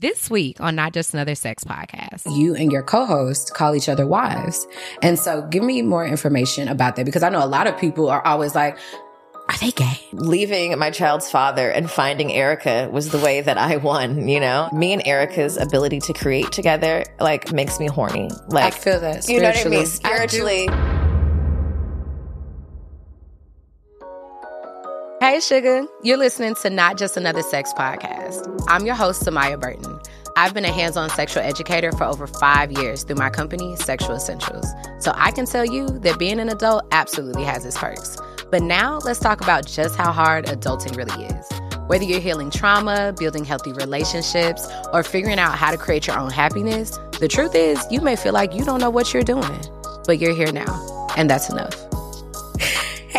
This week on Not Just Another Sex Podcast, you and your co host call each other wives. And so give me more information about that because I know a lot of people are always like, are they gay? Leaving my child's father and finding Erica was the way that I won, you know? Me and Erica's ability to create together, like, makes me horny. Like, I feel that. You know what I mean? Spiritually. Hey, sugar. You're listening to Not Just Another Sex Podcast. I'm your host, Samaya Burton. I've been a hands on sexual educator for over five years through my company, Sexual Essentials. So I can tell you that being an adult absolutely has its perks. But now let's talk about just how hard adulting really is. Whether you're healing trauma, building healthy relationships, or figuring out how to create your own happiness, the truth is you may feel like you don't know what you're doing, but you're here now, and that's enough.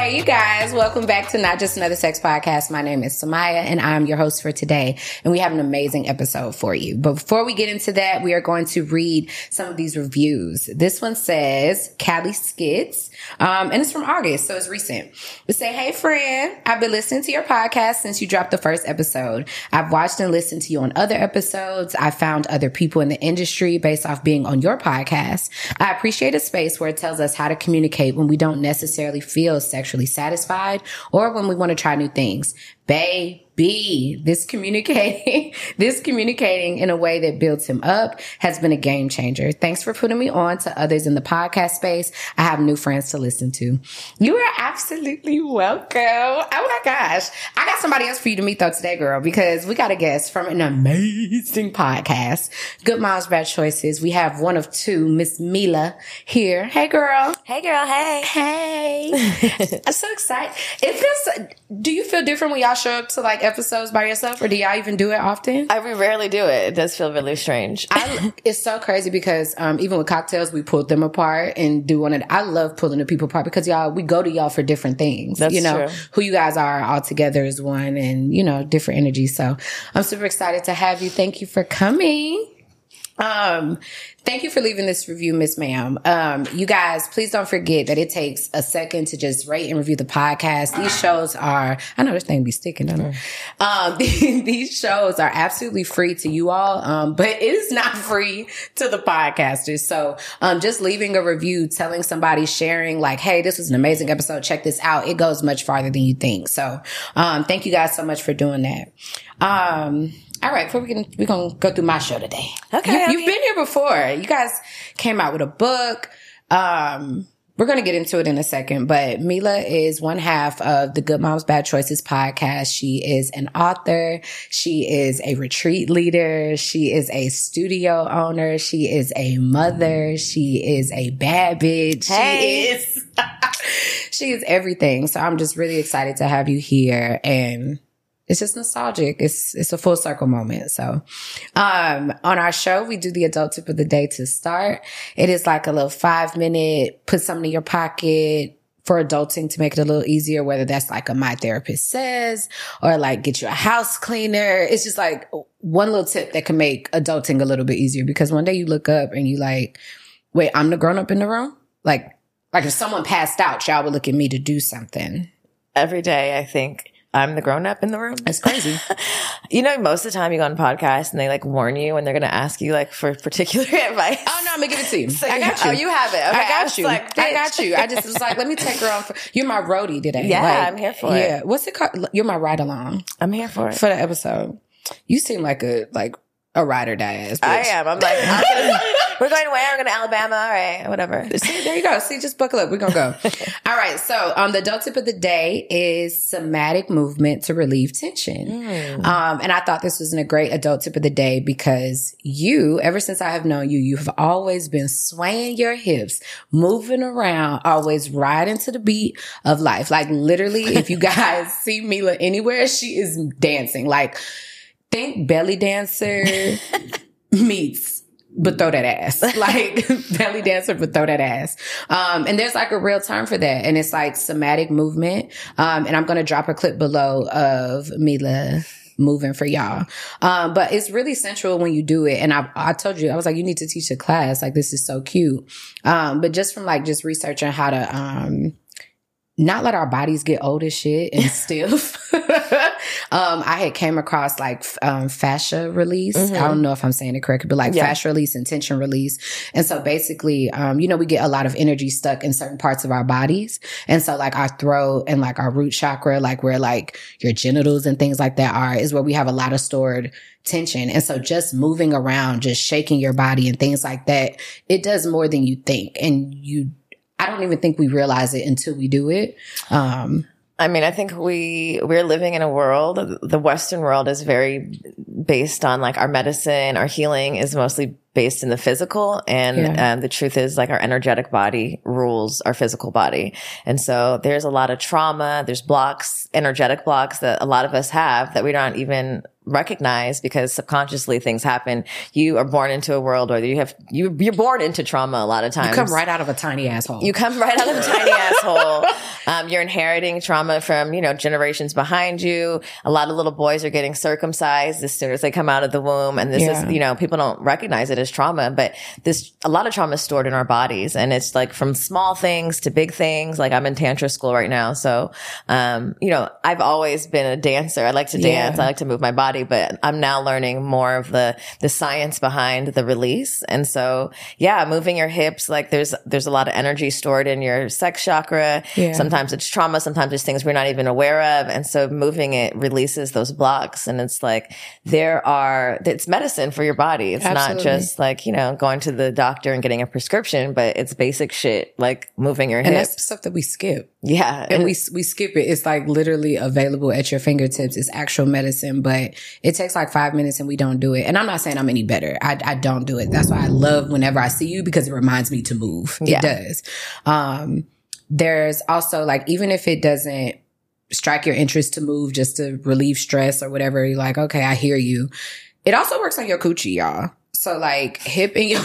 Hey, you guys, welcome back to Not Just Another Sex Podcast. My name is Samaya and I'm your host for today. And we have an amazing episode for you. But before we get into that, we are going to read some of these reviews. This one says Callie Skits, um, and it's from August, so it's recent. We say, Hey, friend, I've been listening to your podcast since you dropped the first episode. I've watched and listened to you on other episodes. I found other people in the industry based off being on your podcast. I appreciate a space where it tells us how to communicate when we don't necessarily feel sexually satisfied or when we want to try new things. Babe, B, this communicating, this communicating in a way that builds him up has been a game changer. Thanks for putting me on to others in the podcast space. I have new friends to listen to. You are absolutely welcome. Oh my gosh. I got somebody else for you to meet though today, girl, because we got a guest from an amazing podcast. Good Moms, Bad Choices. We have one of two, Miss Milah here. Hey girl. Hey girl. Hey. Hey. I'm so excited. It feels, do you feel different when y'all show up to like episodes by yourself, or do y'all even do it often? I we rarely do it. It does feel really strange. I, it's so crazy because um, even with cocktails, we pulled them apart and do one. Of, I love pulling the people apart because y'all we go to y'all for different things. That's you know true. who you guys are all together is one, and you know different energies. So I'm super excited to have you. Thank you for coming. Um, thank you for leaving this review, Miss Ma'am. Um, you guys, please don't forget that it takes a second to just rate and review the podcast. These shows are, I know this thing be sticking, it? Um, these shows are absolutely free to you all. Um, but it is not free to the podcasters. So, um, just leaving a review, telling somebody, sharing like, Hey, this was an amazing episode. Check this out. It goes much farther than you think. So, um, thank you guys so much for doing that. Um, all right, before we can, we're gonna go through my show today. Okay, you, you've been here before. You guys came out with a book. Um, we're gonna get into it in a second, but Milah is one half of the Good Moms Bad Choices podcast. She is an author. She is a retreat leader. She is a studio owner. She is a mother. She is a bad bitch. Hey. She is, she is everything. So I'm just really excited to have you here and it's just nostalgic. It's it's a full circle moment. So, um, on our show, we do the adult tip of the day to start. It is like a little five minute, put something in your pocket for adulting to make it a little easier, whether that's like a my therapist says or like get you a house cleaner. It's just like one little tip that can make adulting a little bit easier because one day you look up and you like, wait, I'm the grown up in the room? Like, like if someone passed out, y'all would look at me to do something. Every day, I think I'm the grown up in the room. It's crazy. You know, most of the time you go on podcasts and they like warn you when they're going to ask you like for particular advice. Oh no, I'm gonna give it to you. So I got you. Oh, you have it. Okay, I got was you. Like, I got you. I just was like, let me take her on. For, you're my roadie today. Yeah, Like, I'm here for it. Yeah. What's it called? You're my ride along I'm here for it. for the episode. You seem like a like a ride or die ass. Bitch. I am. I'm like, I'm we're going where? We're going to Alabama. All right, whatever. See, there you go. See, just buckle up. We're gonna go. All right. So, um, the adult tip of the day is somatic movement to relieve tension. Hmm. Um, and I thought this was a great adult tip of the day because you, ever since I have known you, you have always been swaying your hips, moving around, always riding to the beat of life. Like literally, if you guys see Milah anywhere, she is dancing. Like think belly dancer meets but throw that ass. Like belly dancer, but throw that ass. Um, and there's like a real term for that. And it's like somatic movement. Um, and I'm going to drop a clip below of Milah moving for y'all. Um, but it's really central when you do it. And I, I told you, I was like, you need to teach a class. Like this is so cute. Um, but just from like just researching how to, um, not let our bodies get old as shit and stiff um, I had came across like um, fascia release. Mm-hmm. I don't know if I'm saying it correctly, but like yeah. fascia release and tension release. And so basically, um, you know, we get a lot of energy stuck in certain parts of our bodies. And so like our throat and like our root chakra, like where like your genitals and things like that are, is where we have a lot of stored tension. And so just moving around, just shaking your body and things like that, it does more than you think. And you, I don't even think we realize it until we do it. Um, I mean, I think we we're living in a world. The Western world is very based on like our medicine, our healing is mostly based in the physical, and yeah. um, the truth is like our energetic body rules our physical body, and so there's a lot of trauma. There's blocks, energetic blocks that a lot of us have that we don't even recognize because subconsciously things happen. You are born into a world or you have, you, you're born into trauma a lot of times. You come right out of a tiny asshole. You come right out of a tiny asshole. Um, you're inheriting trauma from, you know, generations behind you. A lot of little boys are getting circumcised as soon as they come out of the womb. And this yeah. is, you know, people don't recognize it as trauma, but this, a lot of trauma is stored in our bodies and it's like from small things to big things. Like I'm in tantra school right now. So, um, you know, I've always been a dancer. I like to dance. Yeah. I like to move my body body, but I'm now learning more of the, the science behind the release. And so, yeah, moving your hips, like there's, there's a lot of energy stored in your sex chakra. Yeah. Sometimes it's trauma. Sometimes it's things we're not even aware of. And so moving it releases those blocks. And it's like, there are, it's medicine for your body. It's Absolutely. not just like, you know, going to the doctor and getting a prescription, but it's basic shit like moving your hips. And that's stuff that we skip. Yeah. And we, we skip it. It's like literally available at your fingertips. It's actual medicine, but it takes like five minutes and we don't do it. And I'm not saying I'm any better. I, I don't do it. That's why I love whenever I see you because it reminds me to move. It yeah. does. Um, there's also like, even if it doesn't strike your interest to move just to relieve stress or whatever, you're like, okay, I hear you. It also works on your coochie, y'all. So like hip and your,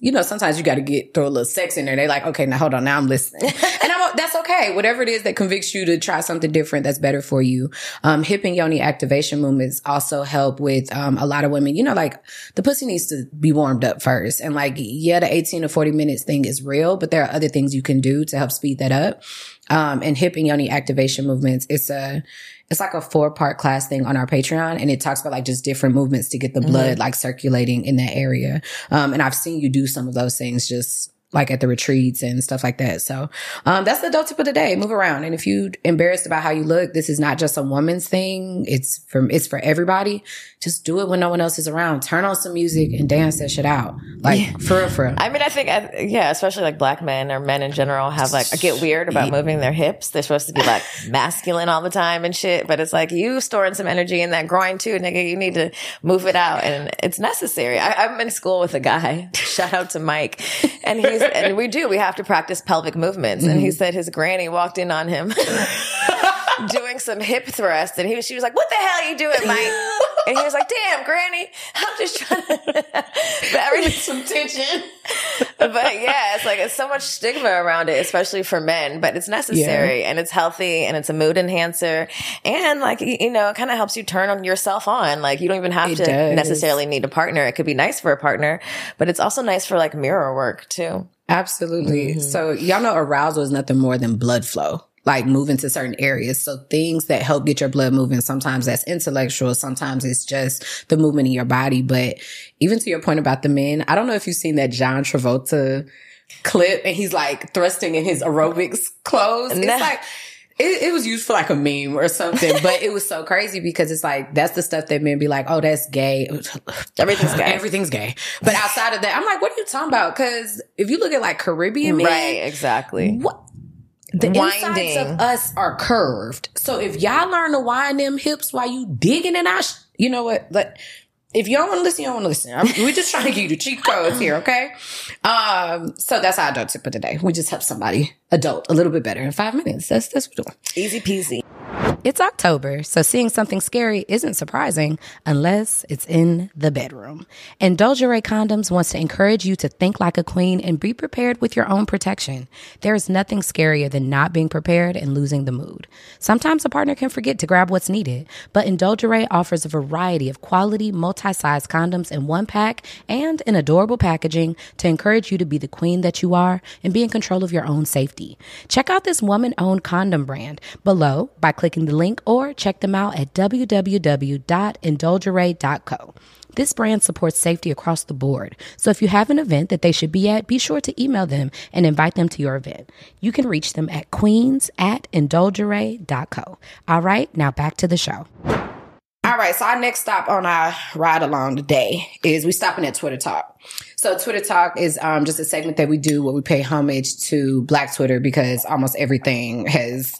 you know, sometimes you got to get throw a little sex in there. They're like, okay, now hold on, now I'm listening, and I'm that's okay. Whatever it is that convicts you to try something different that's better for you. Um, hip and yoni activation movements also help with um, a lot of women. You know, like the pussy needs to be warmed up first, and like yeah, the 18 to 40 minutes thing is real, but there are other things you can do to help speed that up. Um, and hip and yoni activation movements, it's a it's like a four part class thing on our Patreon and it talks about like just different movements to get the blood mm-hmm. like circulating in that area. Um, and I've seen you do some of those things just like at the retreats and stuff like that. So, um, that's the adult tip of the day. Move around. And if you embarrassed about how you look, this is not just a woman's thing. It's for, it's for everybody. Just do it when no one else is around. Turn on some music and dance that shit out. Like yeah. for real, for real. I mean, I think, yeah, especially like black men or men in general have like, get weird about moving their hips. They're supposed to be like masculine all the time and shit, but it's like you storing some energy in that groin too, nigga. You need to move it out and it's necessary. I, I'm in school with a guy. Shout out to Mike and he's and we do. We have to practice pelvic movements. And he mm-hmm. said his granny walked in on him doing some hip thrust, and he was, she was like, "What the hell are you doing, Mike?" And he was like, "Damn, granny, I'm just trying to." but some tension. but yeah, it's like it's so much stigma around it, especially for men. But it's necessary yeah. and it's healthy and it's a mood enhancer, and like you know, it kind of helps you turn on yourself on. Like you don't even have it to does. necessarily need a partner. It could be nice for a partner, but it's also nice for like mirror work too. Absolutely. Mm-hmm. So y'all know arousal is nothing more than blood flow, like moving to certain areas. So things that help get your blood moving, sometimes that's intellectual, sometimes it's just the movement in your body. But even to your point about the men, I don't know if you've seen that John Travolta clip and he's like thrusting in his aerobics clothes. It's like, it, it, was used for like a meme or something, but it was so crazy because it's like that's the stuff that men be like, oh, that's gay. Everything's gay. Everything's gay. But outside of that, I'm like, what are you talking about? Because if you look at like Caribbean men, right, exactly. What the Winding. insides of us are curved. So if y'all learn to wind them hips while you digging in our, sh- you know what? But if don't want to listen, don't want to listen. I'm, we're just trying to give you the cheat codes here, okay? Um, so that's our adult tip of the day. We just help somebody adult a little bit better in five minutes. That's that's what we're doing. Easy peasy. It's October, so seeing something scary isn't surprising unless it's in the bedroom. Indulgere Condoms wants to encourage you to think like a queen and be prepared with your own protection. There is nothing scarier than not being prepared and losing the mood. Sometimes a partner can forget to grab what's needed, but Indulgere offers a variety of quality, multi-size condoms in one pack and in adorable packaging to encourage you to be the queen that you are and be in control of your own safety. Check out this woman-owned condom brand below by clicking the link or check them out at www.indulgere.co. This brand supports safety across the board. So if you have an event that they should be at, be sure to email them and invite them to your event. You can reach them at queens at indulgere.co. All right, now back to the show. All right, so our next stop on our ride along today is we stopping at Twitter Talk. So Twitter Talk is um, just a segment that we do where we pay homage to Black Twitter because almost everything has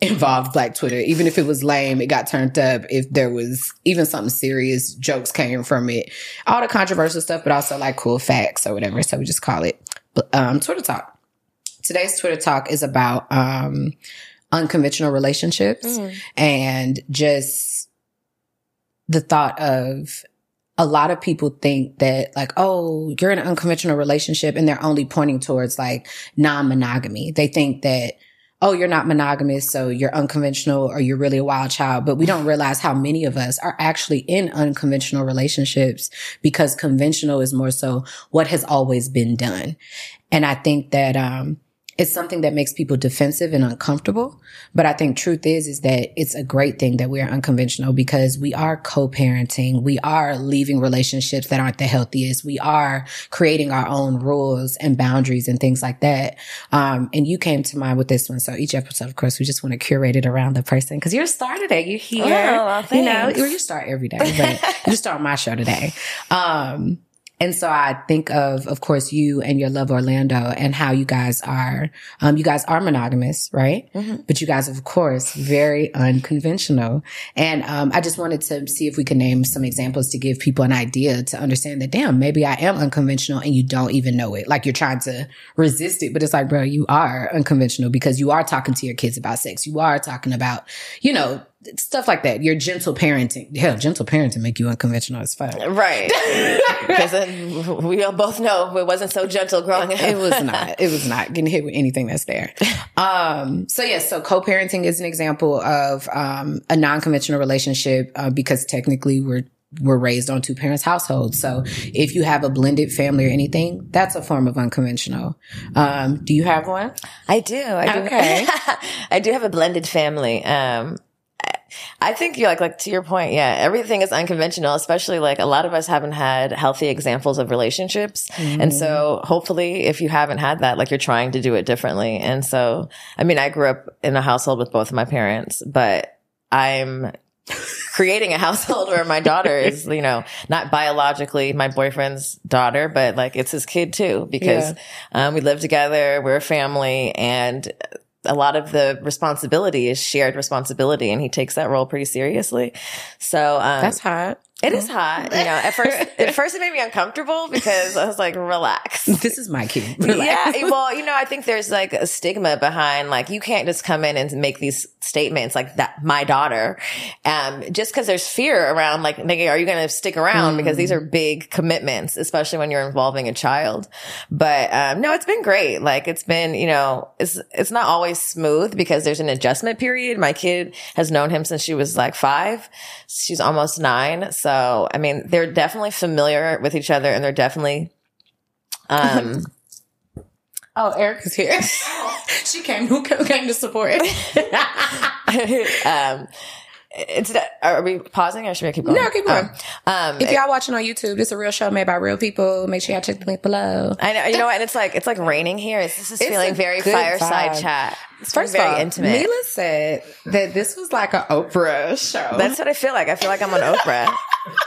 involved Black Twitter. Even if it was lame, it got turned up. If there was even something serious, jokes came from it. All the controversial stuff, but also like cool facts or whatever. So we just call it um, Twitter Talk. Today's Twitter Talk is about um, unconventional relationships mm. and just the thought of a lot of people think that like, oh, you're in an unconventional relationship and they're only pointing towards like non-monogamy. They think that, oh, you're not monogamous, so you're unconventional or you're really a wild child. But we don't realize how many of us are actually in unconventional relationships because conventional is more so what has always been done. And I think that, um, it's something that makes people defensive and uncomfortable. But I think truth is, is that it's a great thing that we are unconventional because we are co-parenting. We are leaving relationships that aren't the healthiest. We are creating our own rules and boundaries and things like that. Um, and you came to mind with this one. So each episode, of course, we just want to curate it around the person because you're a star today. You're here. Oh, well, you know, you start every day, but you start my show today. Um, and so I think of, of course, you and your love Orlando and how you guys are, um, you guys are monogamous, right? Mm-hmm. But you guys, of course, very unconventional. And, um, I just wanted to see if we could name some examples to give people an idea to understand that, damn, maybe I am unconventional and you don't even know it. Like you're trying to resist it, but it's like, bro, you are unconventional because you are talking to your kids about sex. You are talking about, you know, stuff like that. Your gentle parenting. Hell, gentle parenting make you unconventional as fuck. Right. because we all both know it wasn't so gentle growing up. it was not. It was not getting hit with anything that's there. Um, so yes, so co-parenting is an example of, um, a non-conventional relationship, uh, because technically we're we're raised on two parents households. So if you have a blended family or anything, that's a form of unconventional. Um, do you have one? I do. I do. Okay. I do have a blended family. Um, I think you like like to your point, yeah, everything is unconventional, especially like a lot of us haven't had healthy examples of relationships. Mm-hmm. And so hopefully if you haven't had that, like you're trying to do it differently. And so I mean, I grew up in a household with both of my parents, but I'm creating a household where my daughter is, you know, not biologically my boyfriend's daughter, but like it's his kid too, because yeah. um, we live together, we're a family, and a lot of the responsibility is shared responsibility and he takes that role pretty seriously. So, um, that's hot. It is hot. You know, at first, at first it made me uncomfortable because I was like, relax. This is my kid. Relax. Yeah. Well, you know, I think there's like a stigma behind like, you can't just come in and make these statements like that, my daughter, um, just cause there's fear around like, are you going to stick around? Mm. Because these are big commitments, especially when you're involving a child. But, um, no, it's been great. Like it's been, you know, it's, it's not always smooth because there's an adjustment period. My kid has known him since she was like five. She's almost nine. So so, I mean, they're definitely familiar with each other and they're definitely, um, Oh, Erica's here. she came. Who came to support? um, it's are we pausing or should we keep going? No, keep going. Um, um, if y'all watching on YouTube, it's a real show made by real people. Make sure y'all check the link below. I know, you know what? And it's like it's like raining here. It's, This is feeling very fireside vibe. chat. It's First very of all, intimate. Milah said that this was like an Oprah show. That's what I feel like. I feel like I'm on Oprah.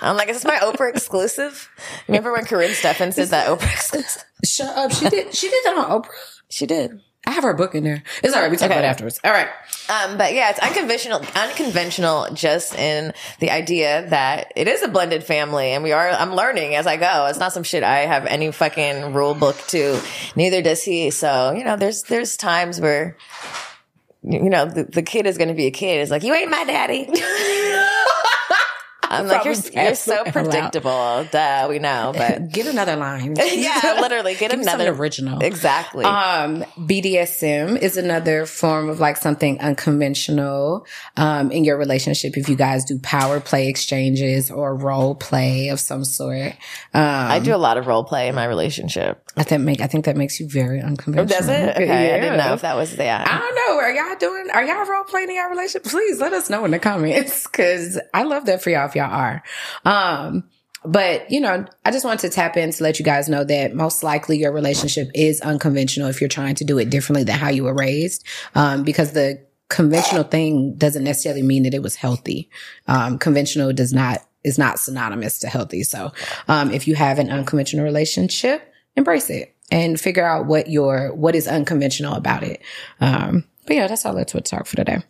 I'm like, is this my Oprah exclusive? Remember when Karrine Steffans did that Oprah exclusive? Shut up. She did. She did that on Oprah. She did. I have her book in there. It's all right. We talk okay. about it afterwards. All right. Um, but yeah, it's unconventional, unconventional just in the idea that it is a blended family and we are, I'm learning as I go. It's not some shit I have any fucking rule book to. Neither does he. So, you know, there's, there's times where, you know, the, the kid is going to be a kid. It's like, you ain't my daddy. I'm like, you're, you're so predictable. Duh, we know, but get another line. yeah, literally get Give another original. Exactly. Um, BDSM is another form of like something unconventional, um, in your relationship. If you guys do power play exchanges or role play of some sort. Um, I do a lot of role play in my relationship. I think make, I think that makes you very unconventional. Does it? Okay. Yeah. I didn't know if that was the, I don't know. Are y'all doing, are y'all role playing in your relationship? Please let us know in the comments because I love that for y'all if y'all are. Um, but, you know, I just want to tap in to let you guys know that most likely your relationship is unconventional if you're trying to do it differently than how you were raised. Um, because the conventional thing doesn't necessarily mean that it was healthy. Um, conventional does not, is not synonymous to healthy. So, um, if you have an unconventional relationship, embrace it and figure out what your, what is unconventional about it. Um, but yeah, that's all that's what talk for today.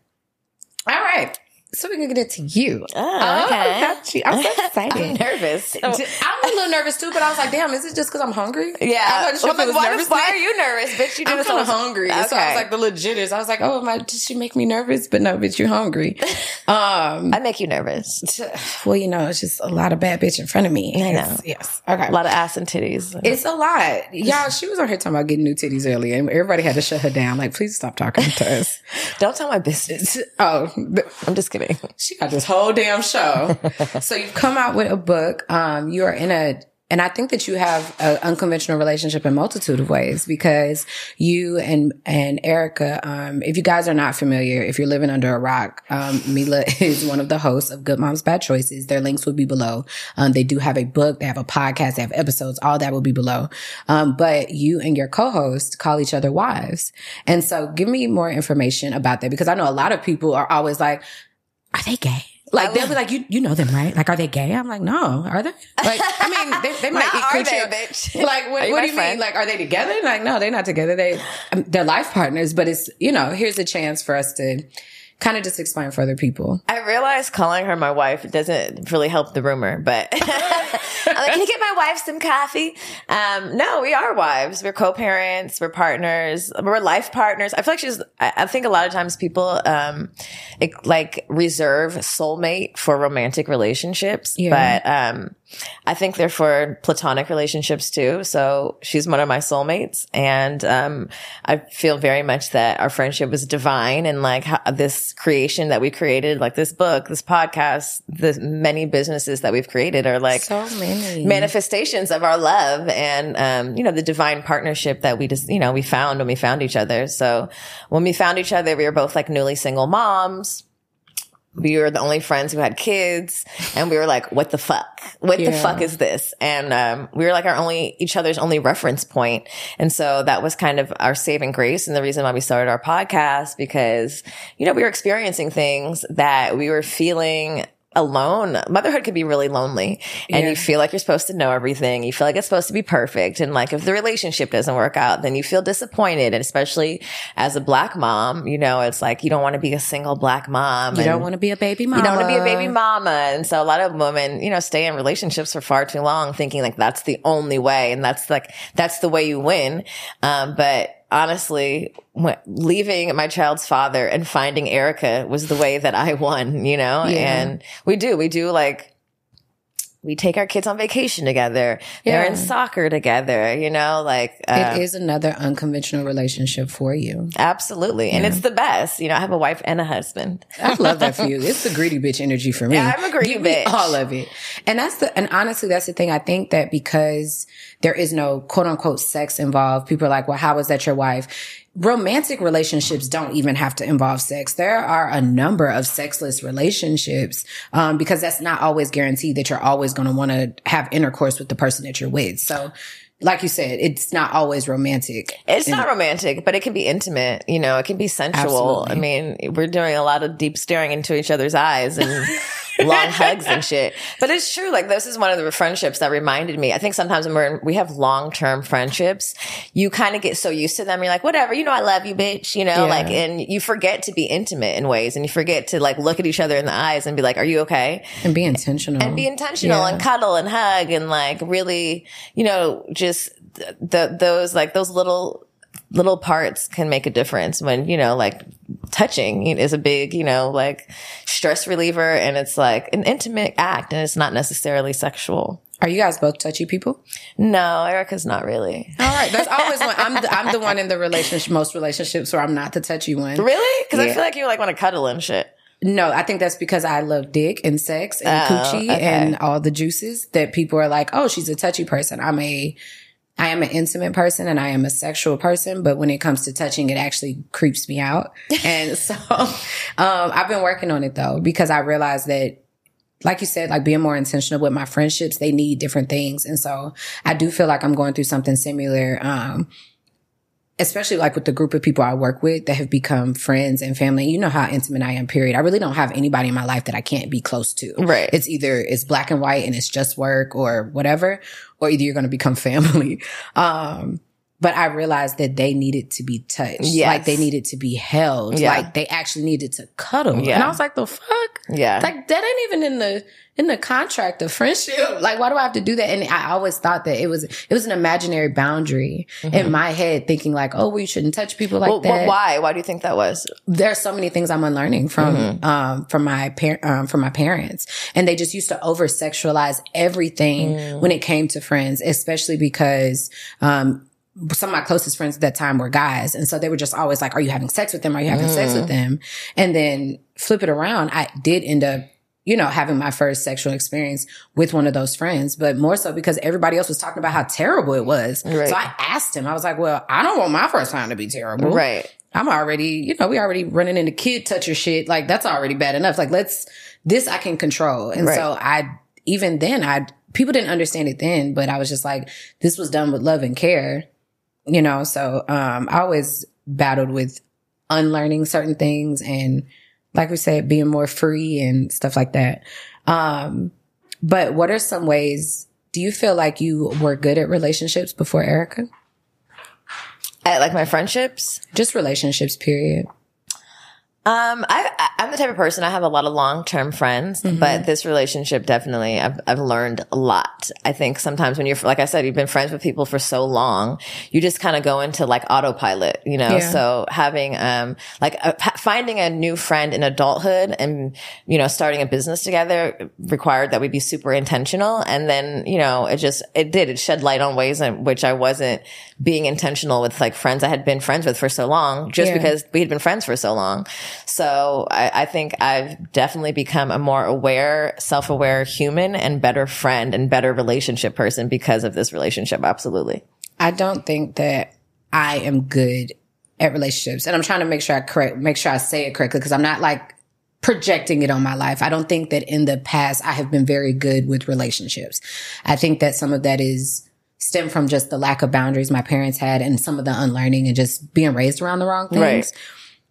All right. So we can get into you. Oh, okay. Oh, you. I'm so excited. I'm nervous. I'm a little nervous too, but I was like, damn, is it just because I'm hungry? Yeah. I wasn't sure well, was why, nervous. why are you nervous? Bitch, you I'm kind of hungry. Okay. So I was like the legitest. I was like, oh, I, did she make me nervous? But no, bitch, you're hungry. Um, I make you nervous. well, you know, it's just a lot of bad bitch in front of me. I know. Yes. yes. Okay. A lot of ass and titties. It's a lot. Y'all, she was on here talking about getting new titties earlier and everybody had to shut her down. Like, please stop talking to us. Don't tell my business. Oh, I'm just kidding. She got this whole damn show. so you've come out with a book. Um, you are in a and I think that you have an unconventional relationship in multitude of ways because you and, and Erica, um, if you guys are not familiar, if you're living under a rock, um, Milah is one of the hosts of Good Moms Bad Choices. Their links will be below. Um, they do have a book. They have a podcast. They have episodes. All that will be below. Um, but you and your co-host call each other wives. And so give me more information about that because I know a lot of people are always like, are they gay? Like they'll be like, you you know them, right? Like, are they gay? I'm like, no, are they? Like, I mean, they, they might. Be are they, bitch? Like, what, what do you friend? mean? Like, are they together? Like, no, they're not together. They um, they're life partners. But it's you know, here's a chance for us to kind of just explain for other people. I realize calling her my wife doesn't really help the rumor, but I'm like, can you get my wife some coffee? Um, no, we are wives. We're co-parents. We're partners. We're life partners. I feel like she's, I, think a lot of times people, um, it, like reserve soulmate for romantic relationships, Yeah. but, um, I think they're for platonic relationships too. So she's one of my soulmates. And, um, I feel very much that our friendship was divine and like how, this creation that we created, like this book, this podcast, the many businesses that we've created are like So many. manifestations of our love and, um, you know, the divine partnership that we just, you know, we found when we found each other. So when we found each other, we were both like newly single moms we were the only friends who had kids and we were like what the fuck? What the fuck is this? And um, we were like our only each other's only reference point. And so that was kind of our saving grace and the reason why we started our podcast because you know we were experiencing things that we were feeling alone motherhood could be really lonely and Yeah. you feel like you're supposed to know everything you feel like it's supposed to be perfect and like if the relationship doesn't work out then you feel disappointed and especially as a black mom you know it's like you don't want to be a single black mom You don't want to be a baby mama. you don't want to be a baby mama. And so a lot of women, you know, stay in relationships for far too long thinking like that's the only way. And that's like, that's the way you win. Um, but honestly, leaving my child's father and finding Erica was the way that I won, you know, Yeah. and we do, we do like, we take our kids on vacation together. They're in soccer together, you know, like, uh, It is another unconventional relationship for you. absolutely. And it's the best. You know, I have a wife and a husband. I love that for you. It's the greedy bitch energy for me. Yeah, I'm a greedy Give bitch. all of it. And that's the, and honestly, that's the thing. I think that because there is no quote unquote sex involved, people are like, well, how is that your wife? Romantic relationships don't even have to involve sex. There are a number of sexless relationships, um, because that's not always guaranteed that you're always going to want to have intercourse with the person that you're with. So, like you said, it's not always romantic. It's not romantic, but it can be intimate. You know, it can be sensual. Absolutely. I mean, we're doing a lot of deep staring into each other's eyes and long hugs and shit. But it's true. Like this is one of the friendships that reminded me. I think sometimes when we're in, we have long term friendships, you kind of get so used to them. You're like, whatever, you know, I love you, bitch. You know, Yeah. like, and you forget to be intimate in ways, and you forget to like look at each other in the eyes and be like, are you okay? And be intentional. and be intentional Yeah. and cuddle and hug and like really, you know, just the those like those little little parts can make a difference when you know like touching is a big, you know, like stress reliever and it's like an intimate act and it's not necessarily sexual. Are you guys both touchy people? No, Erica's not really. All right, that's always one. I'm the, I'm the one in the relationship, most relationships where I'm not the touchy one. Really? Because yeah. I feel like you like want to cuddle and shit. No, I think that's because I love dick and sex and oh, coochie okay. and all the juices that people are like, oh, she's a touchy person. I'm a, I am an intimate person and I am a sexual person, but when it comes to touching, it actually creeps me out. and so, um, I've been working on it though, because I realized that like you said, like being more intentional with my friendships, they need different things. And so I do feel like I'm going through something similar. Um, especially like with the group of people I work with that have become friends and family. You know how intimate I am, period. I really don't have anybody in my life that I can't be close to. Right. It's either it's black and white and it's just work or whatever, or either you're going to become family. Um, but I realized that they needed to be touched. Yes. Like they needed to be held. Yeah. Like they actually needed to cuddle. Yeah. And I was like, the fuck? Yeah. Like that ain't even in the, in the contract of friendship. Like, why do I have to do that? And I always thought that it was, it was an imaginary boundary mm-hmm. in my head thinking like, oh, we shouldn't touch people like well, that. Well, why? Why do you think that was? There's so many things I'm unlearning from, mm-hmm. um, from my parent, um, from my parents. And they just used to over sexualize everything mm. when it came to friends, especially because, um, some of my closest friends at that time were guys. And so they were just always like, are you having sex with them? Are you having mm. sex with mm. them? And then flip it around. I did end up, you know, having my first sexual experience with one of those friends, but more so because everybody else was talking about how terrible it was. Right. So I asked him, I was like, well, I don't want my first time to be terrible. Right. I'm already, you know, we already running into kid toucher shit. Like that's already bad enough. Like let's, this I can control. And right. so I, even then I, people didn't understand it then, but I was just like, this was done with love and care you know, so, um, I always battled with unlearning certain things and, like we said, being more free and stuff like that. Um, but what are some ways, do you feel like you were good at relationships before Erica? At like my friendships? Just relationships, period. Um, I, I'm the type of person, I have a lot of long-term friends, mm-hmm. but this relationship definitely, I've, I've learned a lot. I think sometimes when you're, like I said, you've been friends with people for so long, you just kind of go into like autopilot, you know? Yeah. So having, um, like a, finding a new friend in adulthood and, you know, starting a business together required that we be super intentional. And then, you know, it just, it did, it shed light on ways in which I wasn't being intentional with like friends I had been friends with for so long, just yeah. because we had been friends for so long. So I, I think I've definitely become a more aware, self-aware human and better friend and better relationship person because of this relationship. Absolutely. I don't think that I am good at relationships. And I'm trying to make sure I correct, make sure I say it correctly because I'm not like projecting it on my life. I don't think that in the past I have been very good with relationships. I think that some of that is stem from just the lack of boundaries my parents had and some of the unlearning and just being raised around the wrong things. Right.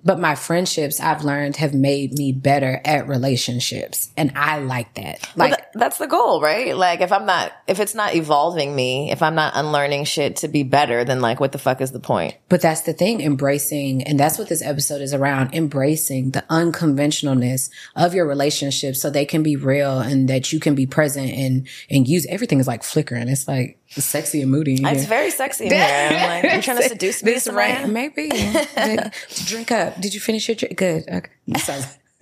But my friendships I've learned have made me better at relationships. And I like that. Like, well, that's the goal, right? Like, if I'm not, if it's not evolving me, if I'm not unlearning shit to be better, then like, what the fuck is the point? But that's the thing, embracing, and that's what this episode is around, embracing the unconventionalness of your relationships so they can be real and that you can be present and, and use everything is like flickering. It's like, sexy and moody. Ah, it's very sexy in here. I'm like, you're trying to seduce me? This right? Maybe. drink up. Did you finish your drink? Good. Okay.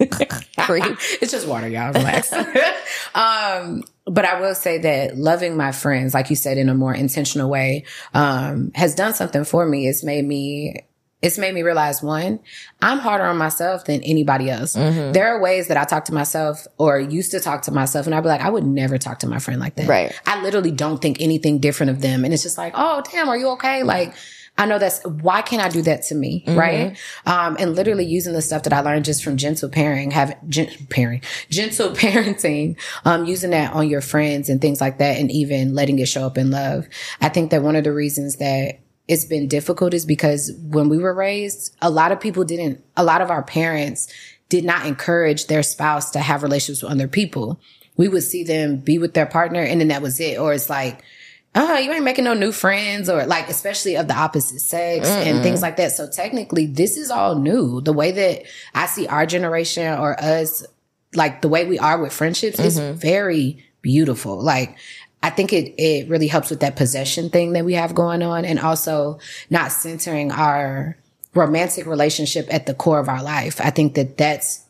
it's just water, y'all. Relax. um, but I will say that loving my friends, like you said, in a more intentional way, um, has done something for me. It's made me it's made me realize one, I'm harder on myself than anybody else. Mm-hmm. There are ways that I talk to myself or used to talk to myself and I'd be like, I would never talk to my friend like that. Right. I literally don't think anything different of them. And it's just like, oh, damn, are you okay? Like, I know that's why can't I do that to me, mm-hmm. right? Um, and literally using the stuff that I learned just from gentle parenting, having gen- pairing, gentle parenting, um, using that on your friends and things like that, and even letting it show up in love. I think that one of the reasons that it's been difficult is because when we were raised, a lot of people didn't, a lot of our parents did not encourage their spouse to have relationships with other people. We would see them be with their partner and then that was it. Or it's like, oh, you ain't making no new friends or like, especially of the opposite sex Mm-mm. and things like that. So technically this is all new. The way that I see our generation or us, like the way we are with friendships mm-hmm. is very beautiful. Like I think it, it really helps with that possession thing that we have going on and also not centering our romantic relationship at the core of our life. I think that that's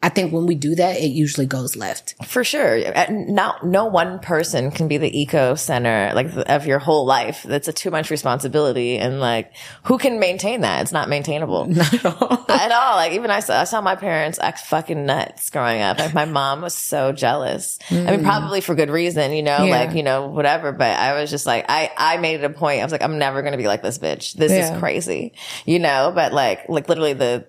I think when we do that, it usually goes left. For sure. Not, no one person can be the eco center, like, of your whole life. That's a too much responsibility. And like, who can maintain that? It's not maintainable. Not at all. at all. Like, even I saw, I saw my parents act fucking nuts growing up. Like, my mom was so jealous. Mm. I mean, mm. probably for good reason, you know, yeah. like, you know, whatever. But I was just like, I, I made it a point. I was like, I'm never going to be like this bitch. This yeah. is crazy, you know, but like, like literally the,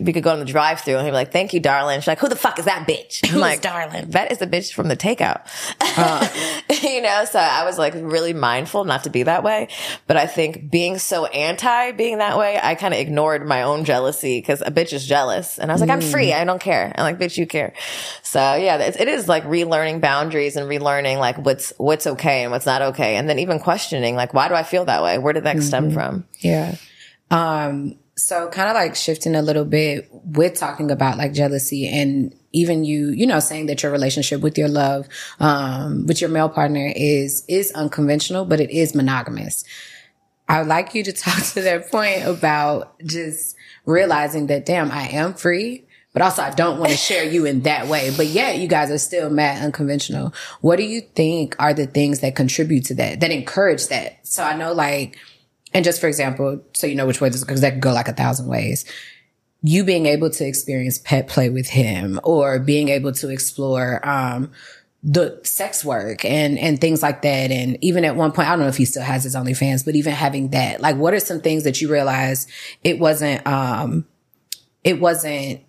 we could go in the drive through and he'd be like, thank you, darling. She's like, who the fuck is that bitch? I'm like, darling? That is the bitch from the takeout. Uh. you know, so I was like really mindful not to be that way. But I think being so anti being that way, I kind of ignored my own jealousy because a bitch is jealous. And I was like, mm. I'm free. I don't care. I'm like, bitch, you care. So yeah, it is like relearning boundaries and relearning like what's, what's okay and what's not okay. And then even questioning like, why do I feel that way? Where did that mm-hmm. stem from? Yeah. Um, so kind of like shifting a little bit with talking about like jealousy and even you, you know, saying that your relationship with your love, um, with your male partner is, is unconventional, but it is monogamous. I would like you to talk to that point about just realizing that, damn, I am free, but also I don't want to share you in that way. But yet you guys are still mad unconventional. What do you think are the things that contribute to that, that encourage that? So I know like, and just for example, so you know which way this, because that could go like a thousand ways. You being able to experience pet play with him or being able to explore, um, the sex work and, and things like that. And even at one point, I don't know if he still has his OnlyFans, but even having that, like, what are some things that you realize it wasn't, um, it wasn't,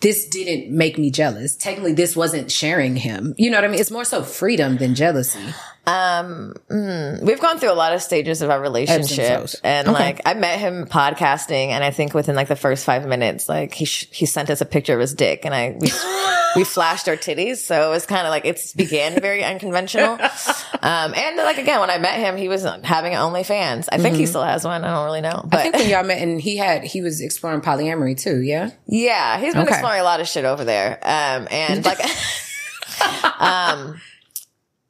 this didn't make me jealous. Technically, this wasn't sharing him. You know what I mean? It's more so freedom than jealousy. Um, mm, we've gone through a lot of stages of our relationship, and okay. like I met him podcasting, and I think within like the first five minutes, like he sh- he sent us a picture of his dick, and I we we flashed our titties, so it was kind of like it began very unconventional. Um, and like again, when I met him, he was having OnlyFans. I think mm-hmm. he still has one. I don't really know. But I think when y'all met, and he had he was exploring polyamory too. Yeah, yeah, he's been okay. exploring a lot of shit over there. Um, and like, um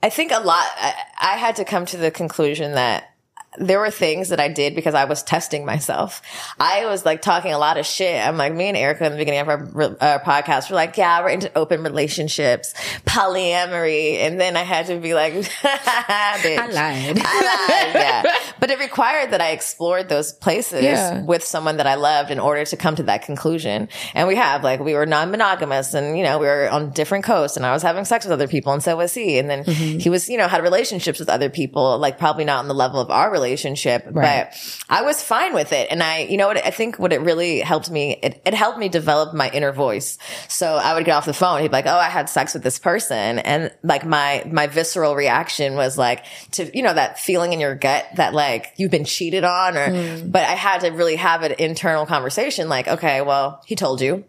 I think a lot, I, I had to come to the conclusion that there were things that I did because I was testing myself. I was like talking a lot of shit. I'm like, me and Erica in the beginning of our, uh, podcast, we're like, yeah, we're into open relationships, polyamory. And then I had to be like, I lied. I lied. Yeah. but it required that I explored those places yeah. with someone that I loved in order to come to that conclusion. And we have like, we were non-monogamous and, you know, we were on different coasts and I was having sex with other people and so was he. And then mm-hmm. he was, you know, had relationships with other people, like probably not on the level of our relationship relationship, right. but I was fine with it. And I, you know what, I think what it really helped me, it, it helped me develop my inner voice. So I would get off the phone. He'd be like, Oh, I had sex with this person. And like my, my visceral reaction was like to, you know, that feeling in your gut that like you've been cheated on or, mm. but I had to really have an internal conversation like, okay, well, he told you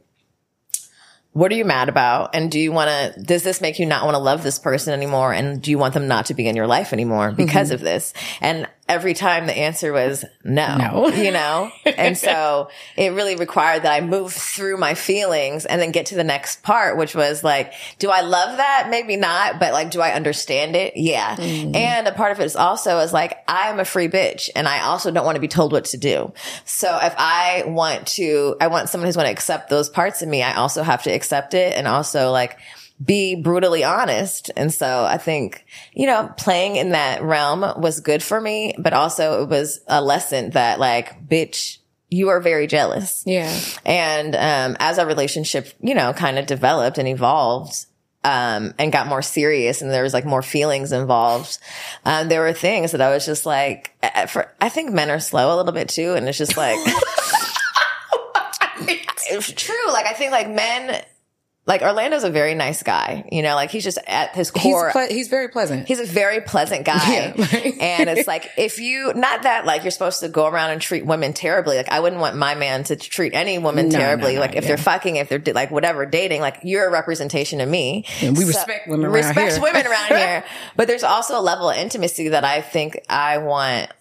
what are you mad about? And do you want to, does this make you not want to love this person anymore? And do you want them not to be in your life anymore because mm-hmm. of this? And every time the answer was no, no. you know? and so it really required that I move through my feelings and then get to the next part, which was like, do I love that? Maybe not, but like, do I understand it? Yeah. Mm. And a part of it is also is like, I'm a free bitch and I also don't want to be told what to do. So if I want to, I want someone who's going to accept those parts of me, I also have to accept it and also like, be brutally honest. And so I think, you know, playing in that realm was good for me, but also it was a lesson that like, bitch, you are very jealous. Yeah. And, um, as our relationship, you know, kind of developed and evolved, um, and got more serious and there was like more feelings involved. Um, there were things that I was just like, for, I think men are slow a little bit too. And it's just like, it's true. Like I think like men, like Orlando's a very nice guy, you know, like he's just at his core. He's, ple- he's very pleasant. He's a very pleasant guy. Yeah, and it's like, if you, not that like you're supposed to go around and treat women terribly. Like I wouldn't want my man to treat any woman no, terribly. No, no, like if yeah. they're fucking, if they're like whatever dating, like you're a representation of me. And we so, respect women around respect here. women around here. But there's also a level of intimacy that I think I want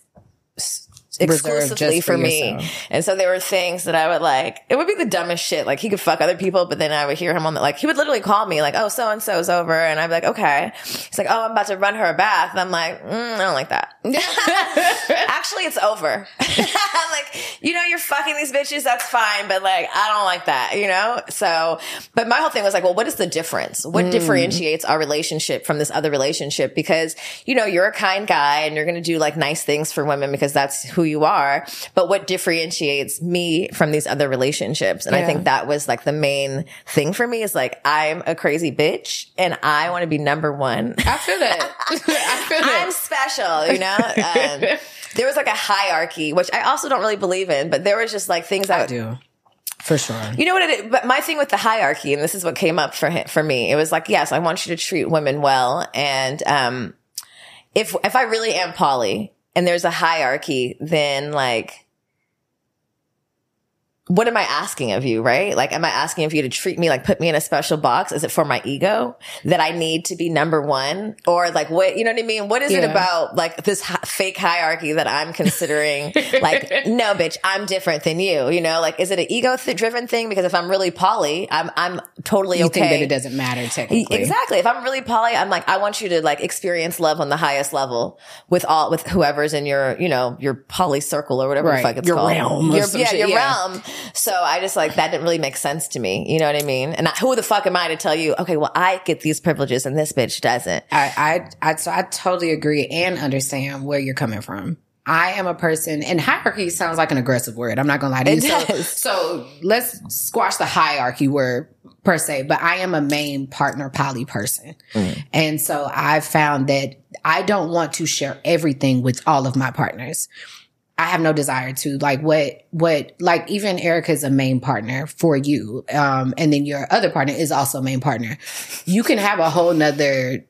exclusively for, for me. And so there were things that I would like, it would be the dumbest shit. Like he could fuck other people, but then I would hear him on the, like, he would literally call me like, oh, so and so's over. And I'd be like, okay. He's like, oh, I'm about to run her a bath. And I'm like, mm, I don't like that. Actually, it's over. I'm like, you know, you're fucking these bitches. That's fine. But like, I don't like that, you know? So, but my whole thing was like, well, what is the difference? What mm. differentiates our relationship from this other relationship? Because, you know, you're a kind guy and you're going to do like nice things for women because that's who you are. But what differentiates me from these other relationships? And yeah. I think that was like the main thing for me is like, I'm a crazy bitch and I want to be number one. I feel that. I feel that. I'm special, you know? Um, there was like a hierarchy, which I also don't really believe in, but there was just like things I, I do. For sure. You know what it is? But my thing with the hierarchy, and this is what came up for him, for me, it was like, yes, I want you to treat women well. And, um, if, if I really am poly and there's a hierarchy, then like, what am I asking of you, right? Like, am I asking of you to treat me like put me in a special box? Is it for my ego that I need to be number one? Or like, what, you know what I mean? What is yeah. it about like this hi- fake hierarchy that I'm considering like, no, bitch, I'm different than you, you know? Like, is it an ego th- driven thing? Because if I'm really poly, I'm, I'm totally you okay. think that it doesn't matter technically. Exactly. If I'm really poly, I'm like, I want you to like experience love on the highest level with all, with whoever's in your, you know, your poly circle or whatever right. the fuck it's your called. Realm your, yeah, your yeah. realm. So I just like that didn't really make sense to me. You know what I mean? And I, who the fuck am I to tell you? Okay, well I get these privileges and this bitch doesn't. I I I, so I totally agree and understand where you're coming from. I am a person, and hierarchy sounds like an aggressive word. I'm not gonna lie to you. So, so, let's squash the hierarchy word per se, but I am a main partner poly person. Mm. And so I've found that I don't want to share everything with all of my partners. I have no desire to like what what like even Erica's a main partner for you. Um and then your other partner is also a main partner. You can have a whole nother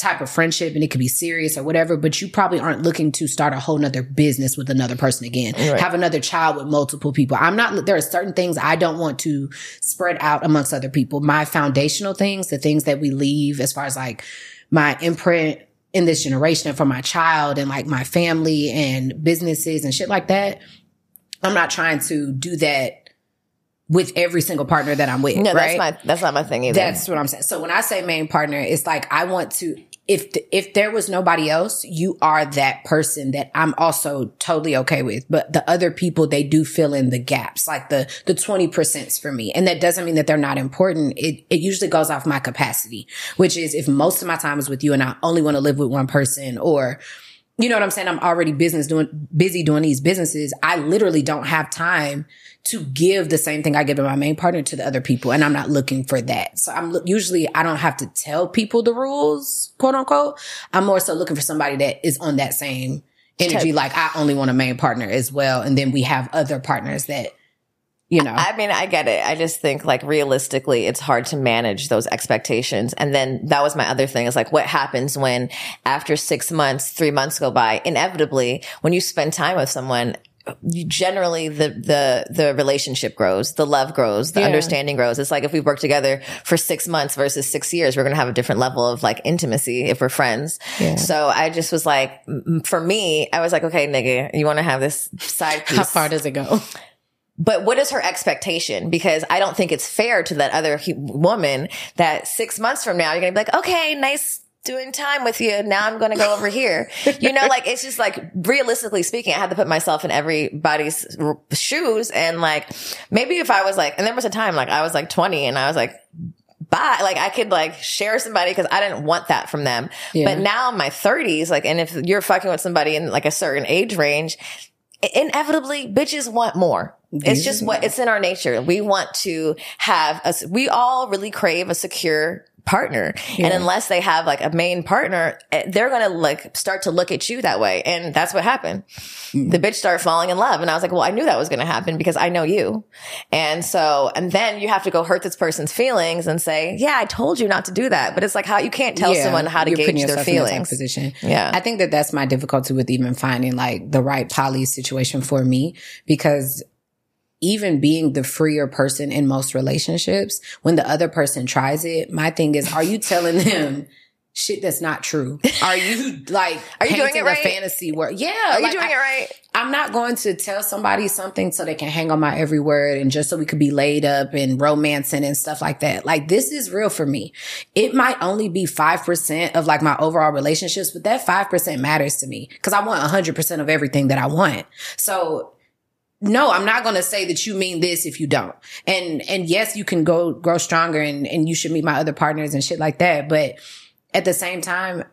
type of friendship and it could be serious or whatever, but you probably aren't looking to start a whole nother business with another person again. Right. Have another child with multiple people. I'm not, there are certain things I don't want to spread out amongst other people. My foundational things, the things that we leave as far as like my imprint in this generation for my child and like my family and businesses and shit like that. I'm not trying to do that with every single partner that I'm with. No, right? that's my that's not my thing either. That's what I'm saying. So when I say main partner, it's like I want to if if there was nobody else, you are that person that I'm also totally okay with. But the other people, they do fill in the gaps, like the the twenty percent for me, and that doesn't mean that they're not important. It it usually goes off my capacity, which is if most of my time is with you and I only want to live with one person, or you know what I'm saying? I'm already business doing busy doing these businesses. I literally don't have time to give the same thing I give to my main partner to the other people. And I'm not looking for that. So I'm usually, I don't have to tell people the rules, quote unquote. I'm more so looking for somebody that is on that same energy. Like I only want a main partner as well. And then we have other partners that, you know. I mean, I get it. I just think like realistically, it's hard to manage those expectations. And then that was my other thing is like what happens when after six months, three months go by, inevitably, when you spend time with someone, generally the the the relationship grows, the love grows, the yeah. understanding grows. It's like if we work together for six months versus six years, we're gonna have a different level of like intimacy if we're friends. Yeah. So I just was like, for me, I was like, okay, nigga, you want to have this side piece? How far does it go? But what is her expectation? Because I don't think it's fair to that other woman that six months from now you're gonna be like, okay, nice doing time with you. Now I'm going to go over here. You know, like it's just like realistically speaking, I had to put myself in everybody's shoes. And like, maybe if I was like, and there was a time like I was like 20 and I was like, bye. Like I could like share somebody because I didn't want that from them. Yeah. But now in my 30s, like, and if you're fucking with somebody in like a certain age range, inevitably bitches want more. It's just what it's in our nature. We want to have us, we all really crave a secure partner. Yeah. And unless they have like a main partner, eh, they're going to like start to look at you that way. And that's what happened. Mm-hmm. The bitch started falling in love. And I was like, well, I knew that was going to happen because I know you. And so, and then you have to go hurt this person's feelings and say, yeah, I told you not to do that. But it's like how you can't tell yeah, someone how to gauge their feelings. position. Yeah. I think that that's my difficulty with even finding like the right poly situation for me because even being the freer person in most relationships, when the other person tries it, my thing is, are you telling them shit that's not true? Are you like are you doing it right? fantasy world? Yeah. Are like, you doing I, it right? I'm not going to tell somebody something so they can hang on my every word and just so we could be laid up and romancing and stuff like that. Like this is real for me. It might only be 5% of like my overall relationships, but that 5% matters to me because I want 100% of everything that I want. So no, I'm not going to say that you mean this if you don't. And, and yes, you can go, grow stronger and, and you should meet my other partners and shit like that. But at the same time,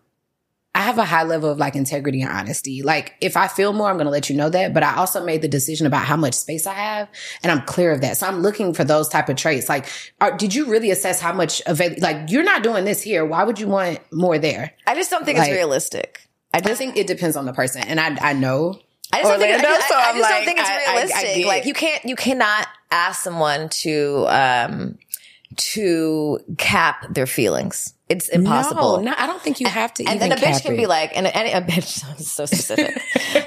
I have a high level of like integrity and honesty. Like if I feel more, I'm going to let you know that. But I also made the decision about how much space I have and I'm clear of that. So I'm looking for those type of traits. Like, are, did you really assess how much avail, like you're not doing this here. Why would you want more there? I just don't think like, it's realistic. I just I think it depends on the person. And I, I know. I just, don't think, I, just, I, I just like, don't think, it's realistic. like you can't, you cannot ask someone to, um, to cap their feelings. It's impossible. No, no, I don't think you have to. And, then a bitch can be like, and, and a bitch so specific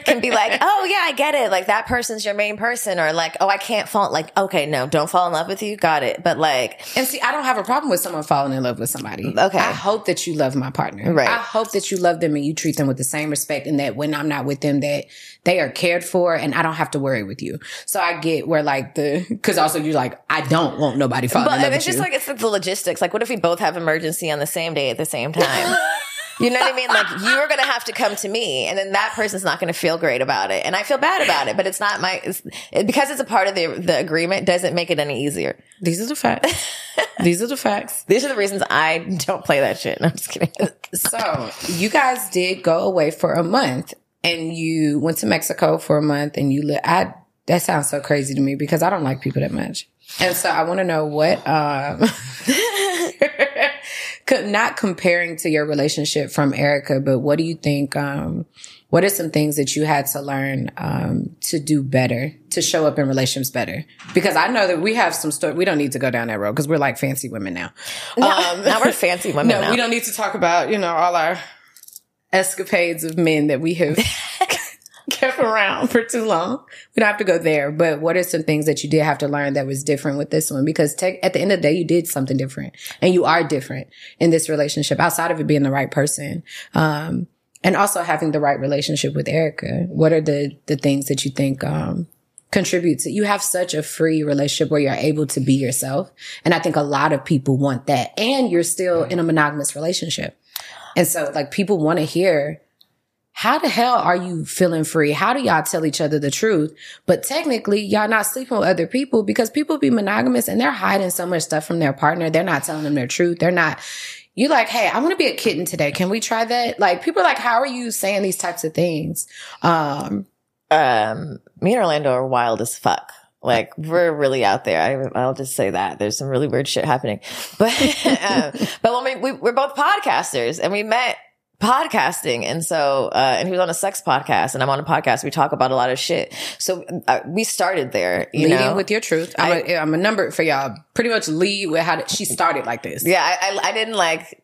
can be like, oh yeah, I get it. Like that person's your main person, or like, oh, I can't fall. Like, okay, no, don't fall in love with you. Got it. But like, and see, I don't have a problem with someone falling in love with somebody. Okay, I hope that you love my partner. Right. I hope that you love them and you treat them with the same respect, and that when I'm not with them, that they are cared for, and I don't have to worry with you. So I get where like the because also you're like, I don't want nobody falling but in love But it's just you. like it's like the logistics. Like, what if we both have emergency on the same day at the same time. You know what I mean? Like you're going to have to come to me and then that person's not going to feel great about it. And I feel bad about it, but it's not my, it's, it, because it's a part of the, the agreement doesn't make it any easier. These are the facts. These are the facts. These are the reasons I don't play that shit. No, I'm just kidding. so you guys did go away for a month and you went to Mexico for a month and you li- I, that sounds so crazy to me because I don't like people that much. And so I want to know what, um, not comparing to your relationship from Erica, but what do you think? Um, what are some things that you had to learn um, to do better, to show up in relationships better? Because I know that we have some story. We don't need to go down that road because we're like fancy women now. No, um, now we're fancy women. No, now. we don't need to talk about you know all our escapades of men that we have kept around for too long. We don't have to go there, but what are some things that you did have to learn that was different with this one? Because te- at the end of the day, you did something different and you are different in this relationship outside of it being the right person. Um, and also having the right relationship with Erica. What are the, the things that you think, um, contribute to, you have such a free relationship where you're able to be yourself. And I think a lot of people want that and you're still in a monogamous relationship. And so like people want to hear how the hell are you feeling free? How do y'all tell each other the truth? But technically, y'all not sleeping with other people because people be monogamous and they're hiding so much stuff from their partner. They're not telling them their truth. They're not, you like, hey, I want to be a kitten today. Can we try that? Like people are like, how are you saying these types of things? Um, um, me and Orlando are wild as fuck. Like we're really out there. I, will just say that there's some really weird shit happening. But, um, but when we, we, we're both podcasters and we met podcasting. And so, uh, and he was on a sex podcast and I'm on a podcast. We talk about a lot of shit. So uh, we started there, you Leading know, with your truth. I'm, I, a, I'm a number for y'all. Pretty much lead with how she started like this. Yeah. I, I, I didn't like,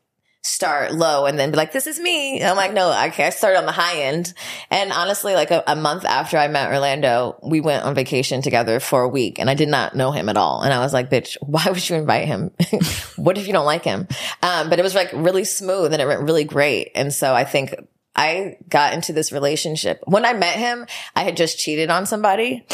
start low and then be like, this is me. I'm like, no, I, I started on the high end. And honestly, like a, a, month after I met Orlando, we went on vacation together for a week and I did not know him at all. And I was like, bitch, why would you invite him? what if you don't like him? Um, but it was like really smooth and it went really great. And so I think I got into this relationship. When I met him, I had just cheated on somebody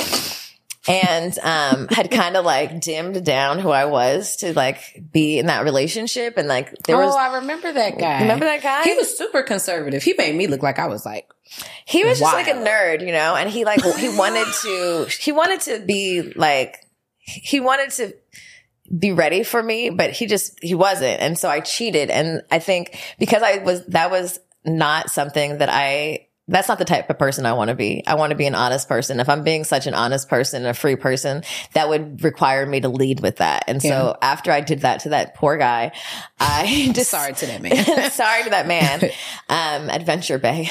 and um had kind of like dimmed down who I was to like be in that relationship and like there was Oh, I remember that guy. Remember that guy? He was super conservative. He made me look like I was like He was wild. just like a nerd, you know, and he like he wanted to he wanted to be like he wanted to be ready for me, but he just he wasn't. And so I cheated and I think because I was that was not something that I that's not the type of person I want to be. I want to be an honest person. If I'm being such an honest person, a free person, that would require me to lead with that. And yeah. so after I did that to that poor guy, I just sorry to that man. sorry to that man. Um, Adventure Bay.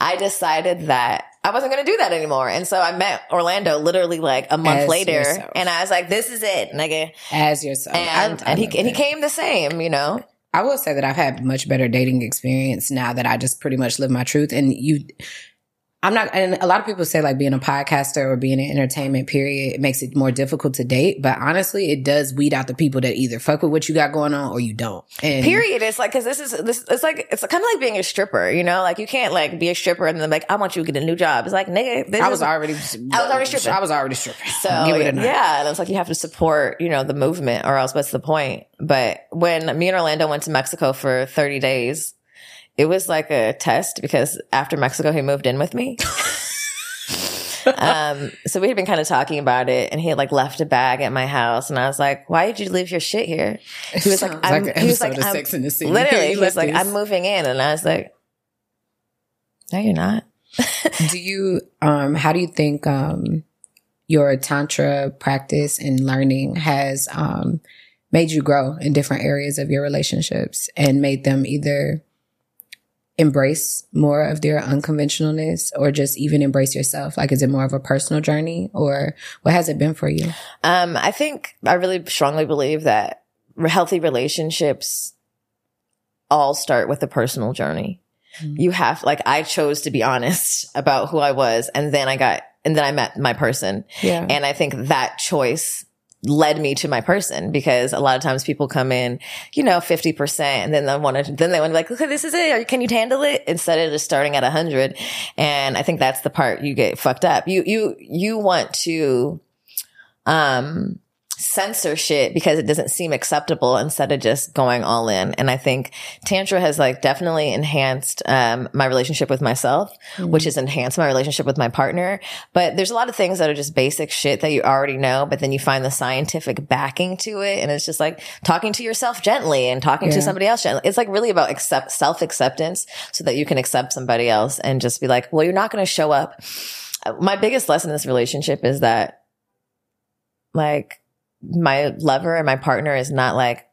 I decided that I wasn't going to do that anymore. And so I met Orlando literally like a month As later yourself. and I was like, this is it, nigga. As yourself. And, I, I and he, and he came the same, you know? I will say that I've had much better dating experience now that I just pretty much live my truth. And you, I'm not, and a lot of people say like being a podcaster or being in entertainment period, it makes it more difficult to date. But honestly, it does weed out the people that either fuck with what you got going on or you don't. And period. It's like, cause this is, this, it's like, it's kind of like being a stripper, you know, like you can't like be a stripper and then like, I want you to get a new job. It's like, nigga, I was is, already, I was already stripping. I was already stripping. So yeah. And it's like, you have to support, you know, the movement or else what's the point? But when me and Orlando went to Mexico for 30 days, it was like a test because after Mexico, he moved in with me. um, so we had been kind of talking about it and he had like left a bag at my house and I was like, why did you leave your shit here? He was like, I'm, like he was like, I'm, in the City. literally, he was like, I'm moving in. And I was like, no, you're not. do you, um, how do you think, um, your tantra practice and learning has, um, made you grow in different areas of your relationships and made them either embrace more of their unconventionalness or just even embrace yourself? Like, is it more of a personal journey or what has it been for you? Um, I think I really strongly believe that healthy relationships all start with a personal journey. Mm-hmm. You have, like, I chose to be honest about who I was and then I got, and then I met my person. Yeah. And I think that choice led me to my person because a lot of times people come in, you know, 50% and then they want to, then they want to be like, okay, this is it. Can you handle it? Instead of just starting at a hundred. And I think that's the part you get fucked up. You, you, you want to, um, censor shit because it doesn't seem acceptable instead of just going all in. And I think Tantra has like definitely enhanced um, my relationship with myself, mm-hmm. which has enhanced my relationship with my partner. But there's a lot of things that are just basic shit that you already know, but then you find the scientific backing to it. And it's just like talking to yourself gently and talking yeah. to somebody else gently. It's like really about accept self acceptance so that you can accept somebody else and just be like, well, you're not going to show up. My biggest lesson in this relationship is that like my lover and my partner is not like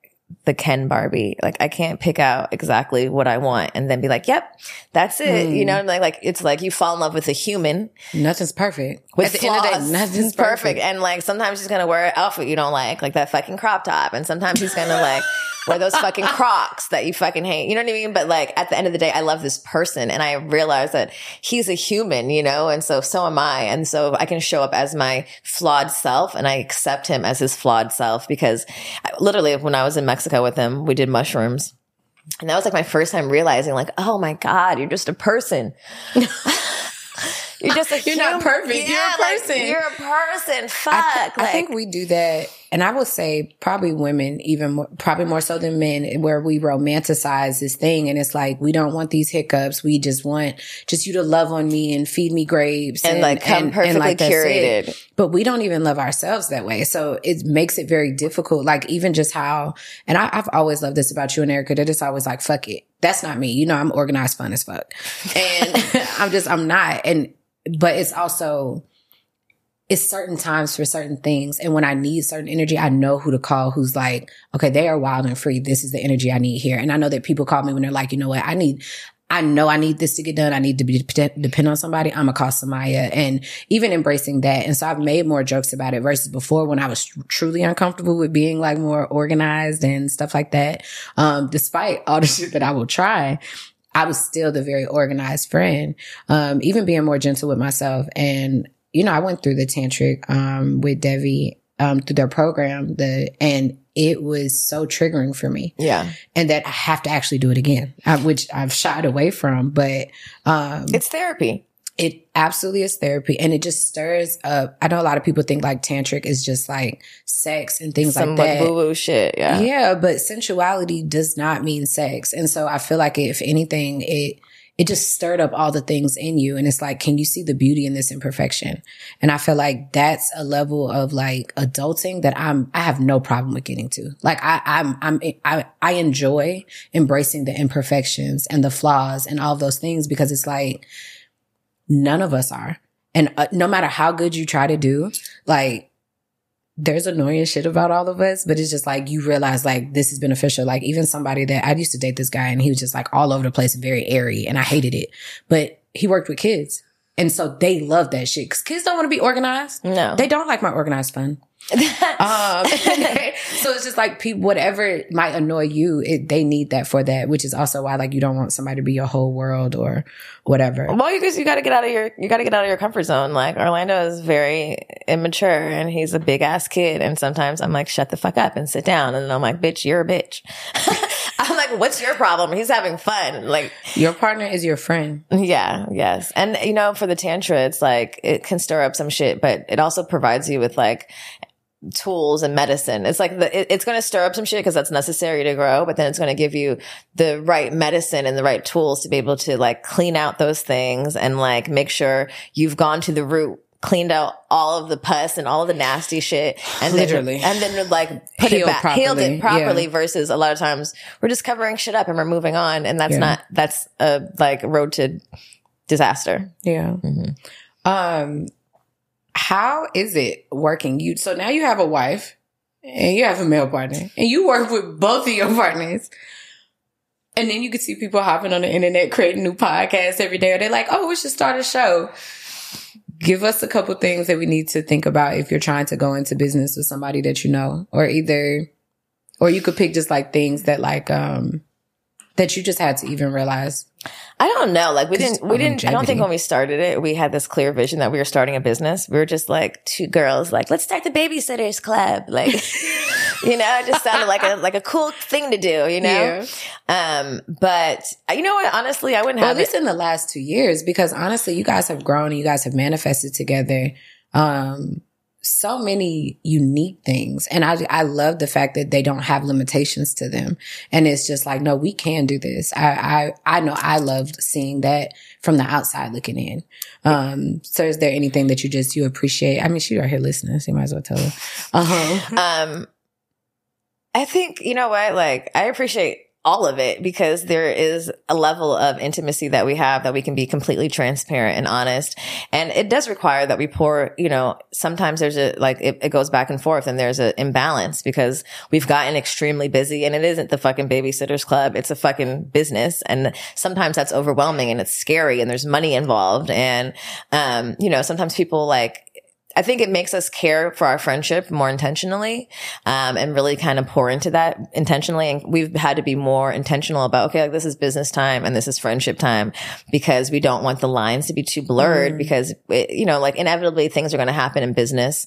the Ken Barbie. Like I can't pick out exactly what I want and then be like, yep, that's it. Mm. You know, I'm like, like it's like you fall in love with a human. Nothing's perfect. With At the flaws, end of the day, nothing's perfect. perfect. And like sometimes he's gonna wear an outfit you don't like, like that fucking crop top. And sometimes he's gonna like wear those fucking Crocs that you fucking hate. You know what I mean? But like at the end of the day, I love this person and I realize that he's a human, you know, and so so am I. And so I can show up as my flawed self and I accept him as his flawed self because I, literally when I was in Mexico with him, we did mushrooms. And that was like my first time realizing like, oh my God, you're just a person. You're just a You're human. not perfect. Yeah, you're a person. Like, you're a person. Fuck. I, th- like, I, think we do that. And I would say probably women, even more, probably more so than men, where we romanticize this thing. And it's like, we don't want these hiccups. We just want just you to love on me and feed me grapes and, and like come and, perfectly and like curated. But we don't even love ourselves that way. So it makes it very difficult. Like even just how, and I, have always loved this about you and Erica. They're just always like, fuck it. That's not me. You know, I'm organized fun as fuck. And I'm just, I'm not. And but it's also it's certain times for certain things. And when I need certain energy, I know who to call who's like, okay, they are wild and free. This is the energy I need here. And I know that people call me when they're like, you know what? I need, I know I need this to get done. I need to be depend on somebody. I'm a call Samaya and even embracing that. And so I've made more jokes about it versus before when I was truly uncomfortable with being like more organized and stuff like that. Um, despite all the shit that I will try, I was still the very organized friend, um, even being more gentle with myself. And, you know, I went through the tantric, um, with Devi, um, through their program, the, and it was so triggering for me. Yeah. And that I have to actually do it again, uh, which I've shied away from, but, um, it's therapy it absolutely is therapy and it just stirs up. I know a lot of people think like tantric is just like sex and things Some like that. Woo woo shit. Yeah. Yeah. But sensuality does not mean sex. And so I feel like if anything, it, it just stirred up all the things in you. And it's like, can you see the beauty in this imperfection? And I feel like that's a level of like adulting that I'm, I have no problem with getting to. Like I, I'm, I'm, I, I enjoy embracing the imperfections and the flaws and all those things because it's like, None of us are. And uh, no matter how good you try to do, like there's annoying shit about all of us, but it's just like you realize like this is beneficial. Like even somebody that I used to date this guy and he was just like all over the place and very airy and I hated it. But he worked with kids. And so they love that shit because kids don't want to be organized. No. They don't like my organized fun. Um, so it's just like people, whatever might annoy you, it, they need that for that, which is also why like you don't want somebody to be your whole world or whatever. Well, you guys, you got to get out of your, you got to get out of your comfort zone. Like Orlando is very immature and he's a big ass kid. And sometimes I'm like, shut the fuck up and sit down. And I'm like, bitch, you're a bitch. I'm like, what's your problem? He's having fun. Like your partner is your friend. Yeah. Yes. And you know, for the tantra, it's like, it can stir up some shit, but it also provides you with like, tools and medicine. It's like the, it, it's going to stir up some shit because that's necessary to grow, but then it's going to give you the right medicine and the right tools to be able to like clean out those things and like make sure you've gone to the root cleaned out all of the pus and all the nasty shit and Literally. then and then like put Healed it back properly. healed it properly Yeah. versus a lot of times we're just covering shit up and we're moving on and that's Yeah. not that's a like road to disaster Yeah. Um, how is it working? You so now you have a wife and you have a male partner and you work with both of your partners. And then you can see people hopping on the internet creating new podcasts every day. Or they're like, oh, we should start a show. Give us a couple things that we need to think about if you're trying to go into business with somebody that you know, or either, or you could pick just like things that like, um, that you just had to even realize. I don't know. Like we didn't, we didn't, I don't think when we started it, we had this clear vision that we were starting a business. We were just like two girls, like, let's start the babysitters club. Like, you know, it just sounded like a, like a cool thing to do, you know? Um, but uh, you know what? Honestly, I wouldn't Well, have at least it. in the last two years, because honestly, you guys have grown and you guys have manifested together. Um, so many unique things. And I, I love the fact that they don't have limitations to them. And it's just like, no, we can do this. I, I, I know I loved seeing that from the outside looking in. Um, so is there anything that you just, you appreciate? I mean, she right here listening, so you might as well tell her. Uh-huh. Um, I think, you know what? Like, I appreciate all of it because there is a level of intimacy that we have that we can be completely transparent and honest. And it does require that we pour, you know, sometimes there's a, like, it, it goes back and forth and there's an imbalance because we've gotten extremely busy and it isn't the fucking babysitters club. It's a fucking business. And sometimes that's overwhelming and it's scary and there's money involved. And, um, you know, sometimes people like, I think it makes us care for our friendship more intentionally, um, and really kind of pour into that intentionally. And we've had to be more intentional about, okay, like this is business time and this is friendship time because we don't want the lines to be too blurred because, it, you know, like inevitably things are going to happen in business.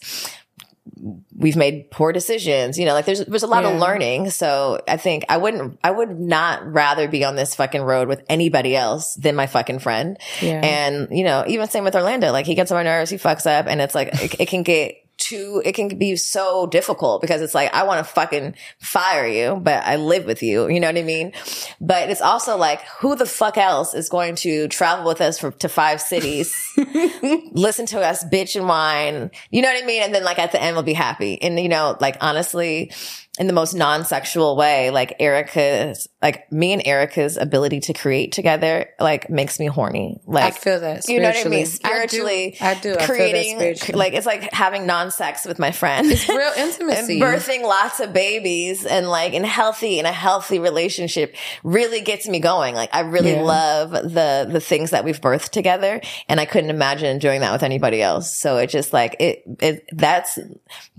We've made poor decisions, you know, like there's, there's a lot Yeah. of learning. So I think I wouldn't, I would not rather be on this fucking road with anybody else than my fucking friend. Yeah. And, you know, even same with Orlando, like he gets on my nerves, he fucks up and it's like, it, it can get too, it can be so difficult because it's like, I want to fucking fire you, but I live with you. You know what I mean? But it's also like, who the fuck else is going to travel with us for, to five cities, listen to us bitch and whine? You know what I mean? And then like at the end we'll be happy. And you know, like honestly, in the most non-sexual way, like Erica's, like me and Erica's ability to create together, like makes me horny. Like I feel that you know what I mean? spiritually. I do. I do. I creating, spiritually. like it's like having non-sex with my friend. It's real and intimacy. birthing lots of babies and like in healthy in a healthy relationship really gets me going. Like I really Yeah. love the the things that we've birthed together, and I couldn't imagine doing that with anybody else. So it just like it it that's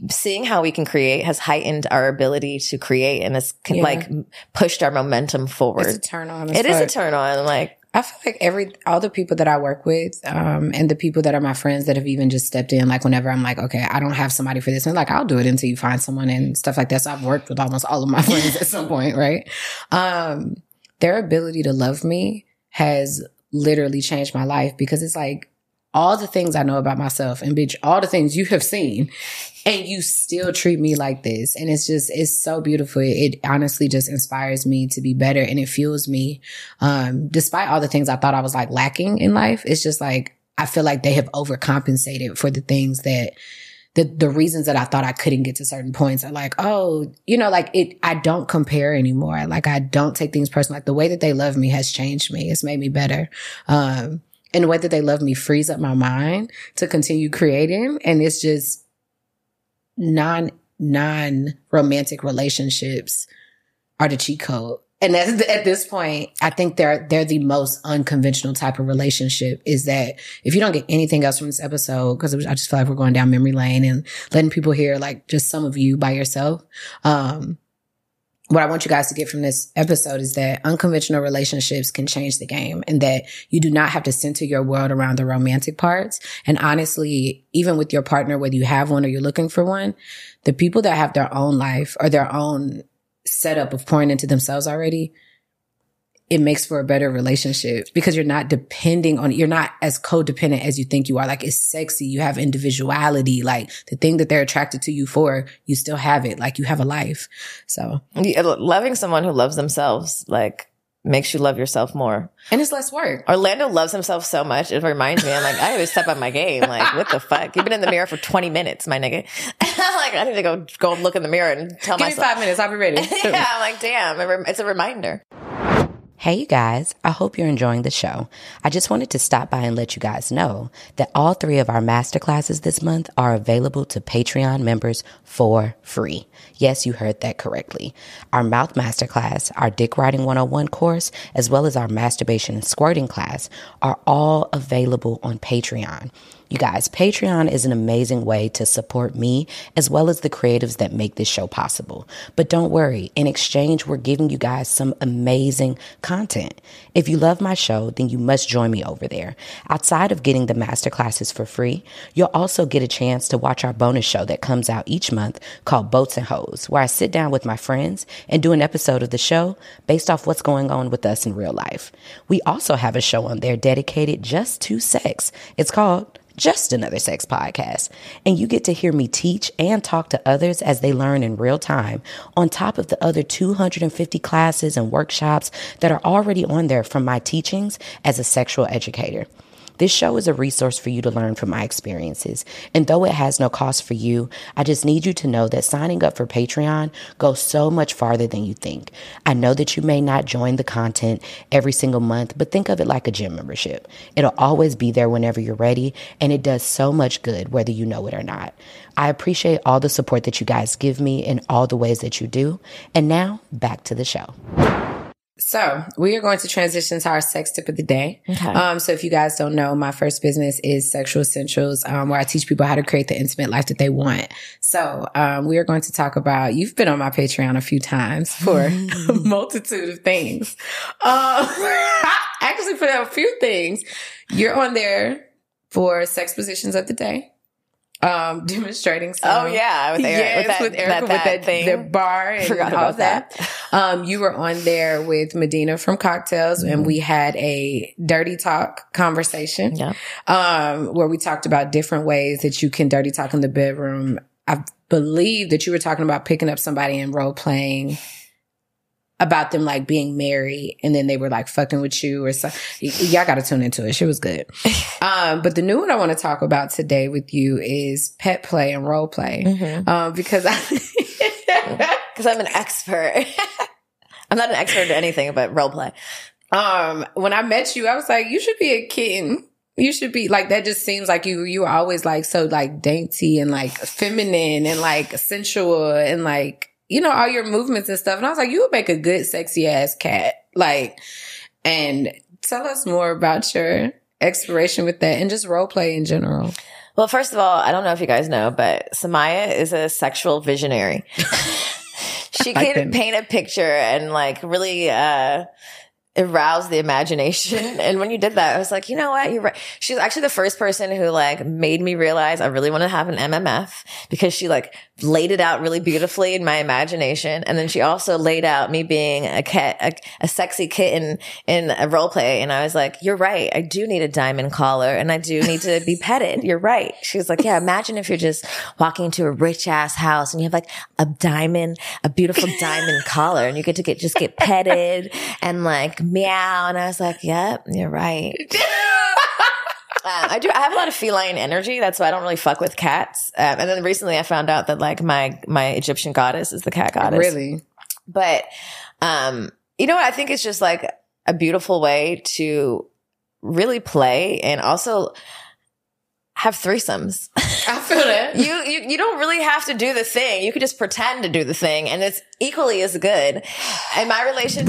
seeing how we can create has heightened our ability to create and it's Yeah. like pushed our momentum forward. It's a turn on. It is a turn on. Like I feel like every all the people that I work with, um, and the people that are my friends that have even just stepped in, like whenever I'm like, okay, I don't have somebody for this, and like I'll do it until you find someone and stuff like that. So I've worked with almost all of my friends at some point, right? Um, their ability to love me has literally changed my life because it's like all the things I know about myself and bitch, all the things you have seen and you still treat me like this. And it's just, it's so beautiful. It honestly just inspires me to be better and it fuels me. Um, despite all the things I thought I was like lacking in life, it's just like, I feel like they have overcompensated for the things that the, the reasons that I thought I couldn't get to certain points are like, oh, you know, like it, I don't compare anymore. Like I don't take things personal. Like the way that they love me has changed me. It's made me better. Um, and the way that they love me frees up my mind to continue creating. And it's just non, non romantic relationships are the cheat code. and at this point, I think they're they're the most unconventional type of relationship. Is that if you don't get anything else from this episode, because I just feel like we're going down memory lane and letting people hear like just some of you by yourself. Um, what I want you guys to get from this episode is that unconventional relationships can change the game and that you do not have to center your world around the romantic parts. And honestly, even with your partner, whether you have one or you're looking for one, the people that have their own life or their own setup of pouring into themselves already, it makes for a better relationship because you're not depending on, you're not as codependent as you think you are. Like it's sexy. You have individuality. Like the thing that they're attracted to you for, you still have it. Like you have a life. So loving someone who loves themselves, like makes you love yourself more. And it's less work. Orlando loves himself so much. It reminds me, I'm like, I always step up my game. Like, what the fuck? You've been in the mirror for 20 minutes, my nigga. like, I need to go, go look in the mirror and tell Give myself. me five minutes. I'll be ready. yeah. I'm like, damn. It's a reminder. Hey, you guys, I hope you're enjoying the show. I just wanted to stop by and let you guys know that all three of our masterclasses this month are available to Patreon members for free. Yes, you heard that correctly. Our mouth masterclass, our dick writing 101 course, as well as our masturbation and squirting class are all available on Patreon. You guys, Patreon is an amazing way to support me as well as the creatives that make this show possible. But don't worry, in exchange, we're giving you guys some amazing content. If you love my show, then you must join me over there. Outside of getting the masterclasses for free, you'll also get a chance to watch our bonus show that comes out each month called Boats and Hoes, where I sit down with my friends and do an episode of the show based off what's going on with us in real life. We also have a show on there dedicated just to sex. It's called just another sex podcast. And you get to hear me teach and talk to others as they learn in real time, on top of the other 250 classes and workshops that are already on there from my teachings as a sexual educator. This show is a resource for you to learn from my experiences. And though it has no cost for you, I just need you to know that signing up for Patreon goes so much farther than you think. I know that you may not join the content every single month, but think of it like a gym membership. It'll always be there whenever you're ready, and it does so much good whether you know it or not. I appreciate all the support that you guys give me in all the ways that you do. And now back to the show. So we are going to transition to our sex tip of the day. Okay. Um, so if you guys don't know, my first business is Sexual Essentials, um, where I teach people how to create the intimate life that they want. So, um, we are going to talk about, you've been on my Patreon a few times for a multitude of things. Um, actually for a few things. You're on there for sex positions of the day um, demonstrating some. Oh yeah, with, Eric, yes, with, that, with Erica that, with that, thing. the bar and Forgot all that. that. Um, you were on there with Medina from Cocktails, mm-hmm. and we had a dirty talk conversation. Yeah. Um, where we talked about different ways that you can dirty talk in the bedroom. I believe that you were talking about picking up somebody and role playing about them like being married and then they were like fucking with you or something. y'all got to tune into it. She was good. um, but the new one I want to talk about today with you is pet play and role play. Mm-hmm. Um, because I, because I'm an expert. I'm not an expert at anything but role play. Um, when I met you, I was like, you should be a kitten. You should be like that. Just seems like you you were always like so like dainty and like feminine and like sensual and like you know, all your movements and stuff. And I was like, you would make a good sexy ass cat. Like, and tell us more about your exploration with that and just role play in general. Well, first of all, I don't know if you guys know, but Samaya is a sexual visionary. she can paint a picture and like really, uh, aroused the imagination. And when you did that, I was like, you know what? You're right. She's actually the first person who like made me realize I really want to have an MMF because she like laid it out really beautifully in my imagination. And then she also laid out me being a cat, a, a sexy kitten in a role play. And I was like, you're right. I do need a diamond collar and I do need to be petted. You're right. She was like, yeah, imagine if you're just walking into a rich ass house and you have like a diamond, a beautiful diamond collar and you get to get, just get petted and like meow. And I was like, yep, you're right. Um, I do. I have a lot of feline energy. That's why I don't really fuck with cats. Um, and then recently, I found out that like my my Egyptian goddess is the cat goddess. Really, but um, you know what? I think it's just like a beautiful way to really play and also have threesomes. I feel that. you, you you don't really have to do the thing. You could just pretend to do the thing and it's equally as good. In my relationship,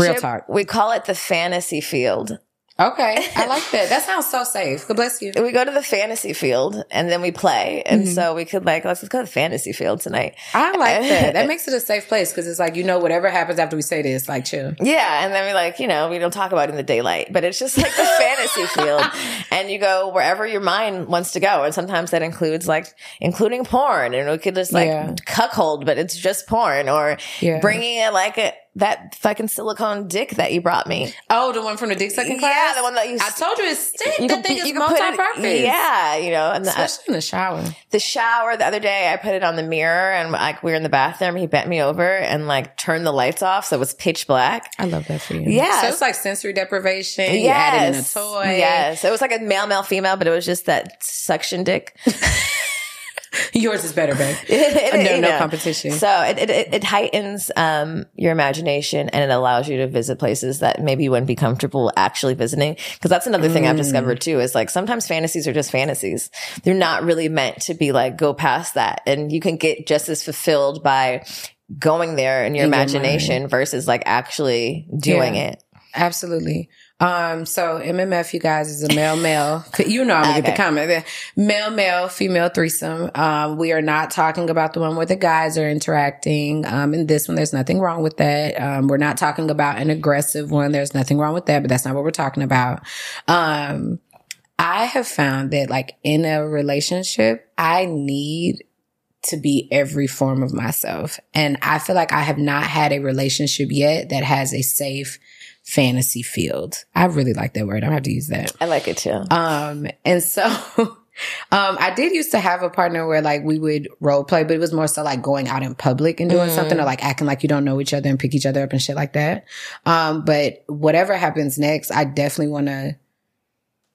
we call it the fantasy field. Okay. I like that. That sounds so safe. God bless you. We go to the fantasy field and then we play. And mm-hmm. so we could like, let's, let's go to the fantasy field tonight. I like that. That makes it a safe place because it's like, you know, whatever happens after we say this, like chill. Yeah. And then we like, you know, we don't talk about it in the daylight, but it's just like the fantasy field. And you go wherever your mind wants to go. And sometimes that includes like, including porn. And we could just like Yeah. cuckold, but it's just porn or Yeah. bringing it like a, that fucking silicone dick that you brought me. Oh, the one from the dick sucking class. Yeah, the one that you- I told you it's stick. You that could thing is you could put it- Yeah. You know, and the, uh, Especially in the shower. the shower the other day i put it on the mirror and like we were in the bathroom he bent me over and like turned the lights off so it was pitch black I love that for you. Yes. So it's like sensory deprivation. You added in a yes toy. yes it was like a male male female but it was just that suction dick Yours is better, babe. It- no, no know. competition. so it, it, it, it heightens um, your imagination and it allows you to visit places that maybe you wouldn't be comfortable actually visiting because that's another thing i've Mm. discovered too is like sometimes fantasies are just fantasies they're not really meant to be like go past that and you can get just as fulfilled by going there in your In your imagination versus like actually doing Yeah. it Absolutely. Um, so MMF, you guys, is a male male. You know, I'm gonna get the Okay. comment. Male male, female threesome. Um, we are not talking about the one where the guys are interacting. Um, in this one, there's nothing wrong with that. Um, we're not talking about an aggressive one. There's nothing wrong with that, but that's not what we're talking about. Um, I have found that like in a relationship, I need to be every form of myself. And I feel like I have not had a relationship yet that has a safe fantasy field. I really like that word. I'm gonna have to use that. i like it too Um, and so, um, I did used to have a partner where like we would role play, but it was more so like going out in public and doing something or like acting like you don't know each other and pick each other up and shit like that. Um, but whatever happens next, I definitely want to,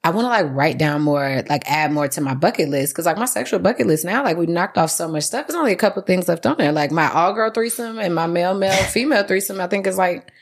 I want to like write down more, like add more to my bucket list. Cause like my sexual bucket list now, like we knocked off so much stuff. There's only a couple things left on there. Like my all girl threesome and my male, male, female threesome, I think is like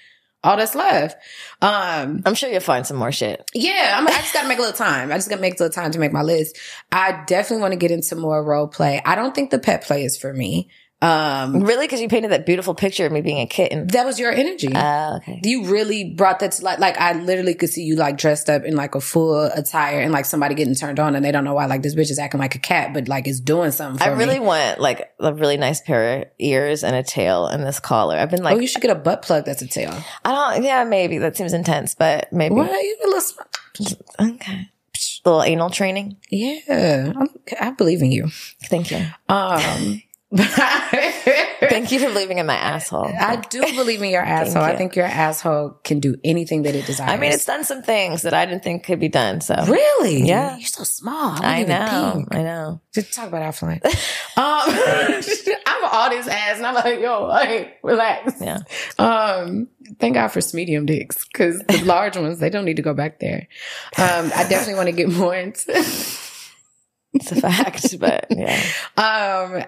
all that's left. Um, i'm sure you'll find some more shit yeah, I'm, I just got to make a little time. I just got to make a little time to make my list. I definitely want to get into more role play. I don't think the pet play is for me. Um, really because you painted that beautiful picture of me being a kitten that was your energy. uh, okay you really brought that to like, like I literally could see you like dressed up in like a full attire and like somebody getting turned on and they don't know why like this bitch is acting like a cat, but like it's doing something for I really me. want like a really nice pair of ears and a tail and this collar. I've been like, oh, you should get a butt plug that's a tail. I don't, yeah, maybe that seems intense, but maybe. What? You a little sm- Okay. Little anal training. Yeah, I'm, I believe in you. Thank you. Um, Thank you for believing in my asshole. I do believe in your asshole. I think your asshole can do anything that it desires. I mean, it's done some things that I didn't think could be done. So really, Yeah. You're so small. I even know. think. I know. Just talk about Affluent. um, I'm all this ass, and I'm like, yo, hey, relax. Yeah. Um, thank God for medium dicks because the large ones they don't need to go back there. Um, I definitely want to get more into. It's a fact, but yeah. Um,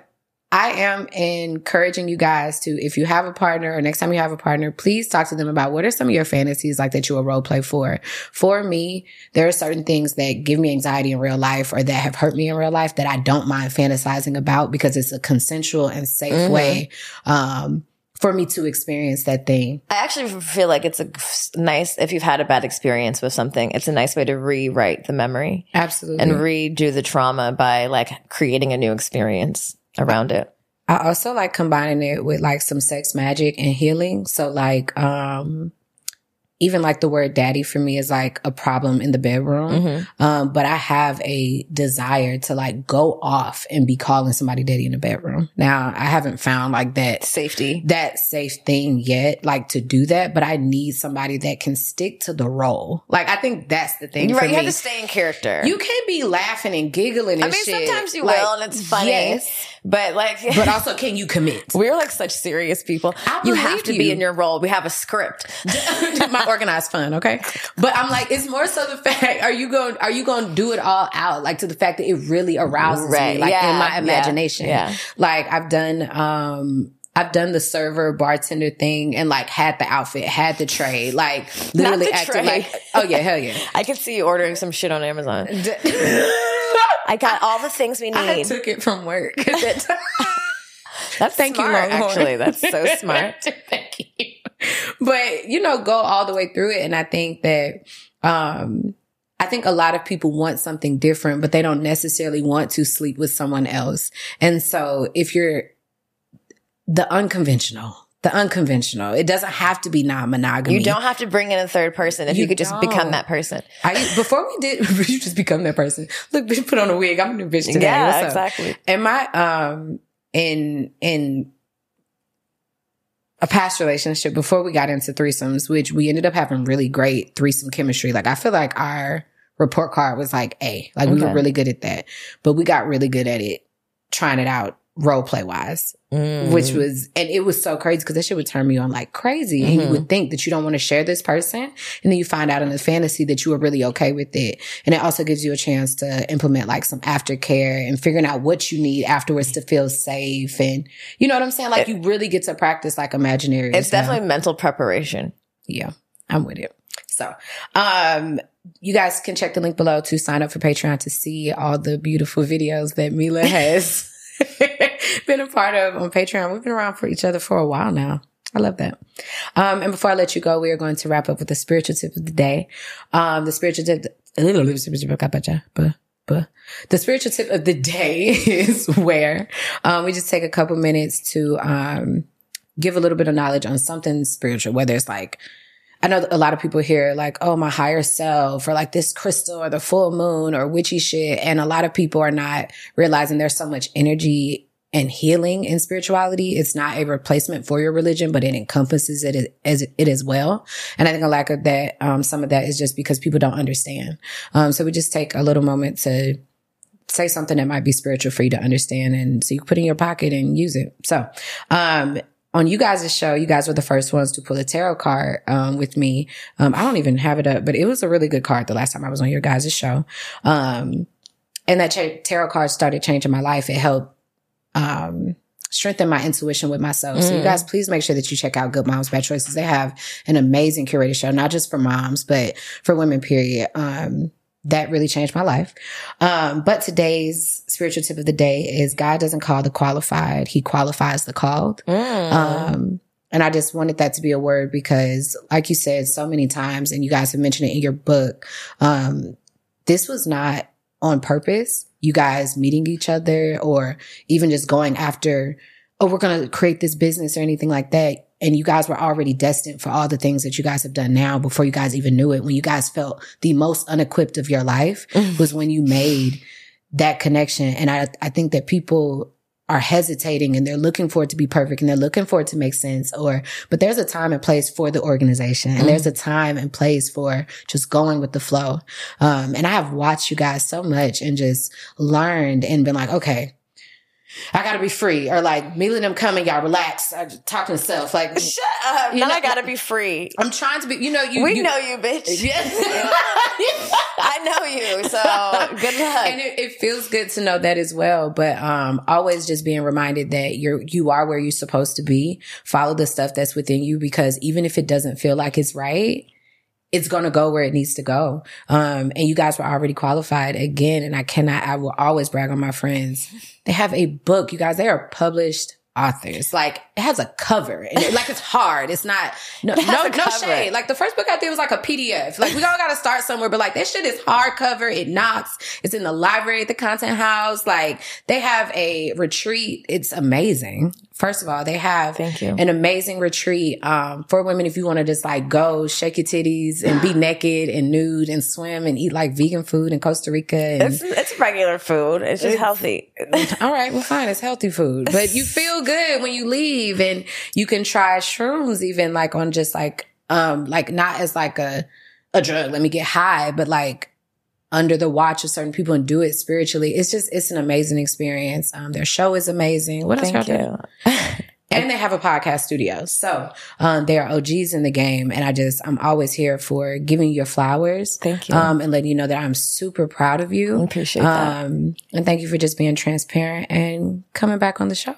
I am encouraging you guys to, if you have a partner or next time you have a partner, please talk to them about what are some of your fantasies like that you will role play for. For me, there are certain things that give me anxiety in real life or that have hurt me in real life that I don't mind fantasizing about because it's a consensual and safe Mhm. way, um, for me to experience that thing. I actually feel like it's a nice, if you've had a bad experience with something, it's a nice way to rewrite the memory Absolutely. and redo the trauma by like creating a new experience around it. I also like combining it with like some sex magic and healing. So like, um, even like the word daddy for me is like a problem in the bedroom. Mhm. Um, but I have a desire to like go off and be calling somebody daddy in the bedroom. Now I haven't found like that Safety. that safe thing yet, like to do that, but I need somebody that can stick to the role. Like I think that's the thing right. You me. have to stay in character. you can't be laughing and giggling and I mean, shit. sometimes you Like, will, and it's funny. yes, But like, but also can you commit? we're like such serious people. I You have to you. be in your role. We have a script. my organized fun, okay? But I'm like, it's more so the fact, are you going, are you going to do it all out? Like to the fact that it really arouses Right. me, like Yeah. in my imagination. Yeah. Like I've done, um, I've done the server bartender thing and like had the outfit, had the tray, like literally acting tray. like, oh yeah, hell yeah. I could see you ordering some shit on Amazon. I got all the things we need. I took it from work. That's Thank smart, you, Longhorn. actually. That's so smart. Thank you. But, you know, go all the way through it. And I think that, um, I think a lot of people want something different, but they don't necessarily want to sleep with someone else. And so if you're the unconventional, the unconventional. It doesn't have to be non-monogamy. You don't have to bring in a third person if you, you could just don't. become that person. I, before we did, you just become that person. Look, bitch, put on a wig. I'm a new bitch today. Yeah, exactly. And my, um, in, in a past relationship before we got into threesomes, which we ended up having really great threesome chemistry. Like I feel like our report card was like A, like okay. we were really good at that, but we got really good at it, trying it out role play wise, mm. which was, and it was so crazy because that shit would turn me on like crazy. Mm-hmm. And you would think that you don't want to share this person. And then you find out in the fantasy that you were really okay with it. And it also gives you a chance to implement like some aftercare and figuring out what you need afterwards to feel safe. And you know what I'm saying? Like it, you really get to practice like imaginary. It's definitely mental preparation. Yeah, I'm with it. So, um, you guys can check the link below to sign up for Patreon to see all the beautiful videos that Milah has been a part of on Patreon. We've been around for each other for a while now. I love that. Um, and before I let you go, we are going to wrap up with the spiritual tip of the day. Um, the spiritual tip, the spiritual tip of the day is where, um, we just take a couple minutes to, um, give a little bit of knowledge on something spiritual, whether it's like, I know a lot of people hear like, oh, my higher self or like this crystal or the full moon or witchy shit. And a lot of people are not realizing there's so much energy and healing in spirituality. It's not a replacement for your religion, but it encompasses it as it as well. And I think a lack of that, um, some of that is just because people don't understand. Um, so we just take a little moment to say something that might be spiritual for you to understand and so you put in your pocket and use it. So, um, on you guys' show, you guys were the first ones to pull a tarot card um, with me. Um, I don't even have it up, but it was a really good card the last time I was on your guys' show. Um, and that tarot card started changing my life. It helped um, strengthen my intuition with myself. Mm. So you mm. guys, please make sure that you check out Good Moms Bad Choices. They have an amazing curated show, not just for moms, but for women, period. Um, that really changed my life. Um, but today's spiritual tip of the day is God doesn't call the qualified. He qualifies the called. Mm. Um, and I just wanted that to be a word because like you said so many times, and you guys have mentioned it in your book, um, this was not on purpose. You guys meeting each other or even just going after, oh, we're going to create this business or anything like that and you guys were already destined for all the things that you guys have done now before you guys even knew it. When you guys felt the most unequipped of your life mm-hmm. was when you made that connection. And I, I think that people are hesitating and they're looking for it to be perfect and they're looking for it to make sense or, but there's a time and place for the organization and mm-hmm. there's a time and place for just going with the flow. Um, and I have watched you guys so much and just learned and been like, okay, I gotta be free, or like me and them coming, y'all relax. I talking to myself, like shut up. You know, I gotta be free. I'm trying to be. You know, you. We you, know you, bitch. Yes, I know you. So good luck. And it, it, feels good to know that as well. But um, always just being reminded that you're you are where you're supposed to be. Follow the stuff that's within you because even if it doesn't feel like it's right, it's going to go where it needs to go. Um, and you guys were already qualified again. And I cannot, I will always brag on my friends. They have a book, you guys, they are published authors. Like it has a cover and it, like it's hard. It's not no no, no shade. Like the first book I did was like a PDF. Like we all got to start somewhere, but like that shit is hardcover. It knocks. It's in the library at the content house. Like they have a retreat. It's amazing. First of all, they have Thank you. an amazing retreat um, for women if you want to just like go shake your titties and be naked and nude and swim and eat like vegan food in Costa Rica. And, it's, it's regular food. It's just it's, healthy. all right, well, fine. It's healthy food, but you feel good when you leave, and you can try shrooms even like on just like um like not as like a a drug. Let me get high, but like under the watch of certain people and do it spiritually. It's just, it's an amazing experience. Um, their show is amazing. What else? Thank you. and they have a podcast studio. So, um, they are OGs in the game. And I just, I'm always here for giving you your flowers. Thank you. Um, and letting you know that I'm super proud of you. I appreciate that. Um, and thank you for just being transparent and coming back on the show.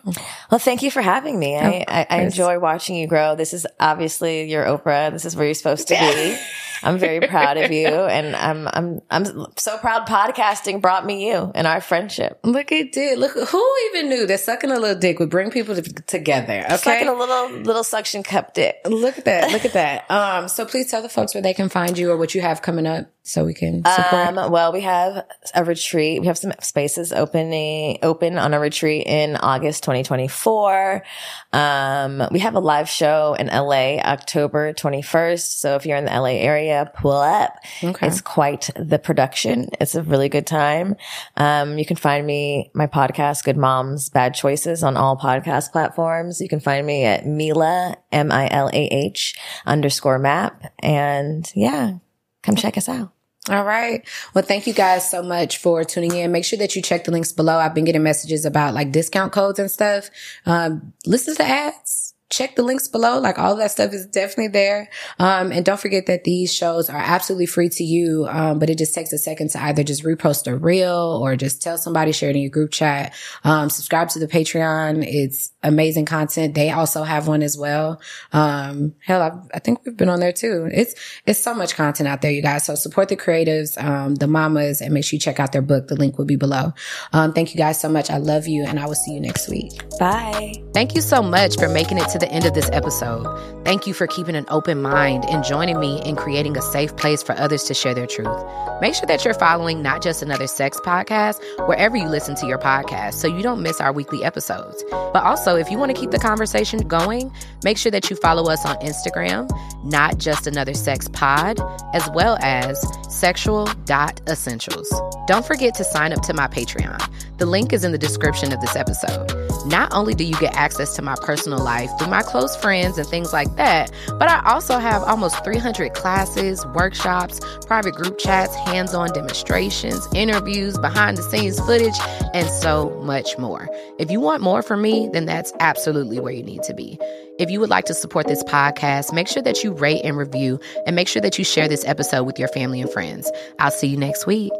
Well, thank you for having me. I, I, I, enjoy watching you grow. This is obviously your Oprah. This is where you're supposed to be. I'm very proud of you, and I'm I'm I'm so proud. Podcasting brought me you and our friendship. Look, it did. Look, who even knew that sucking a little dick would bring people to, together? Okay, sucking a little little suction cup dick. Look at that. Look at that. Um, so please tell the folks where they can find you or what you have coming up so we can support? Um, well, we have a retreat. We have some spaces opening, open on a retreat in August 2024. Um, we have a live show in LA October 21st. So if you're in the LA area, pull up. Okay. It's quite the production. It's a really good time. Um, you can find me, my podcast, Good Moms, Bad Choices on all podcast platforms. You can find me at Milah, M-I-L-A-H underscore map. And yeah, come check us out. All right. Well, thank you guys so much for tuning in. Make sure that you check the links below. I've been getting messages about like discount codes and stuff. Um, listen to ads check the links below. Like all that stuff is definitely there. Um, and don't forget that these shows are absolutely free to you. Um, but it just takes a second to either just repost a reel or just tell somebody, share it in your group chat. Um, subscribe to the Patreon. It's amazing content. They also have one as well. Um, hell, I, I, think we've been on there too. It's, it's so much content out there, you guys. So support the creatives, um, the mamas and make sure you check out their book. The link will be below. Um, thank you guys so much. I love you and I will see you next week. Bye. Thank you so much for making it to the end of this episode. Thank you for keeping an open mind and joining me in creating a safe place for others to share their truth. Make sure that you're following Not Just Another Sex podcast wherever you listen to your podcast so you don't miss our weekly episodes. But also, if you want to keep the conversation going, make sure that you follow us on Instagram, Not Just Another Sex Pod, as well as sexual.essentials. Don't forget to sign up to my Patreon. The link is in the description of this episode. Not only do you get access to my personal life through my close friends and things like that, but I also have almost 300 classes, workshops, private group chats, hands on demonstrations, interviews, behind the scenes footage, and so much more. If you want more from me, then that's absolutely where you need to be. If you would like to support this podcast, make sure that you rate and review and make sure that you share this episode with your family and friends. I'll see you next week.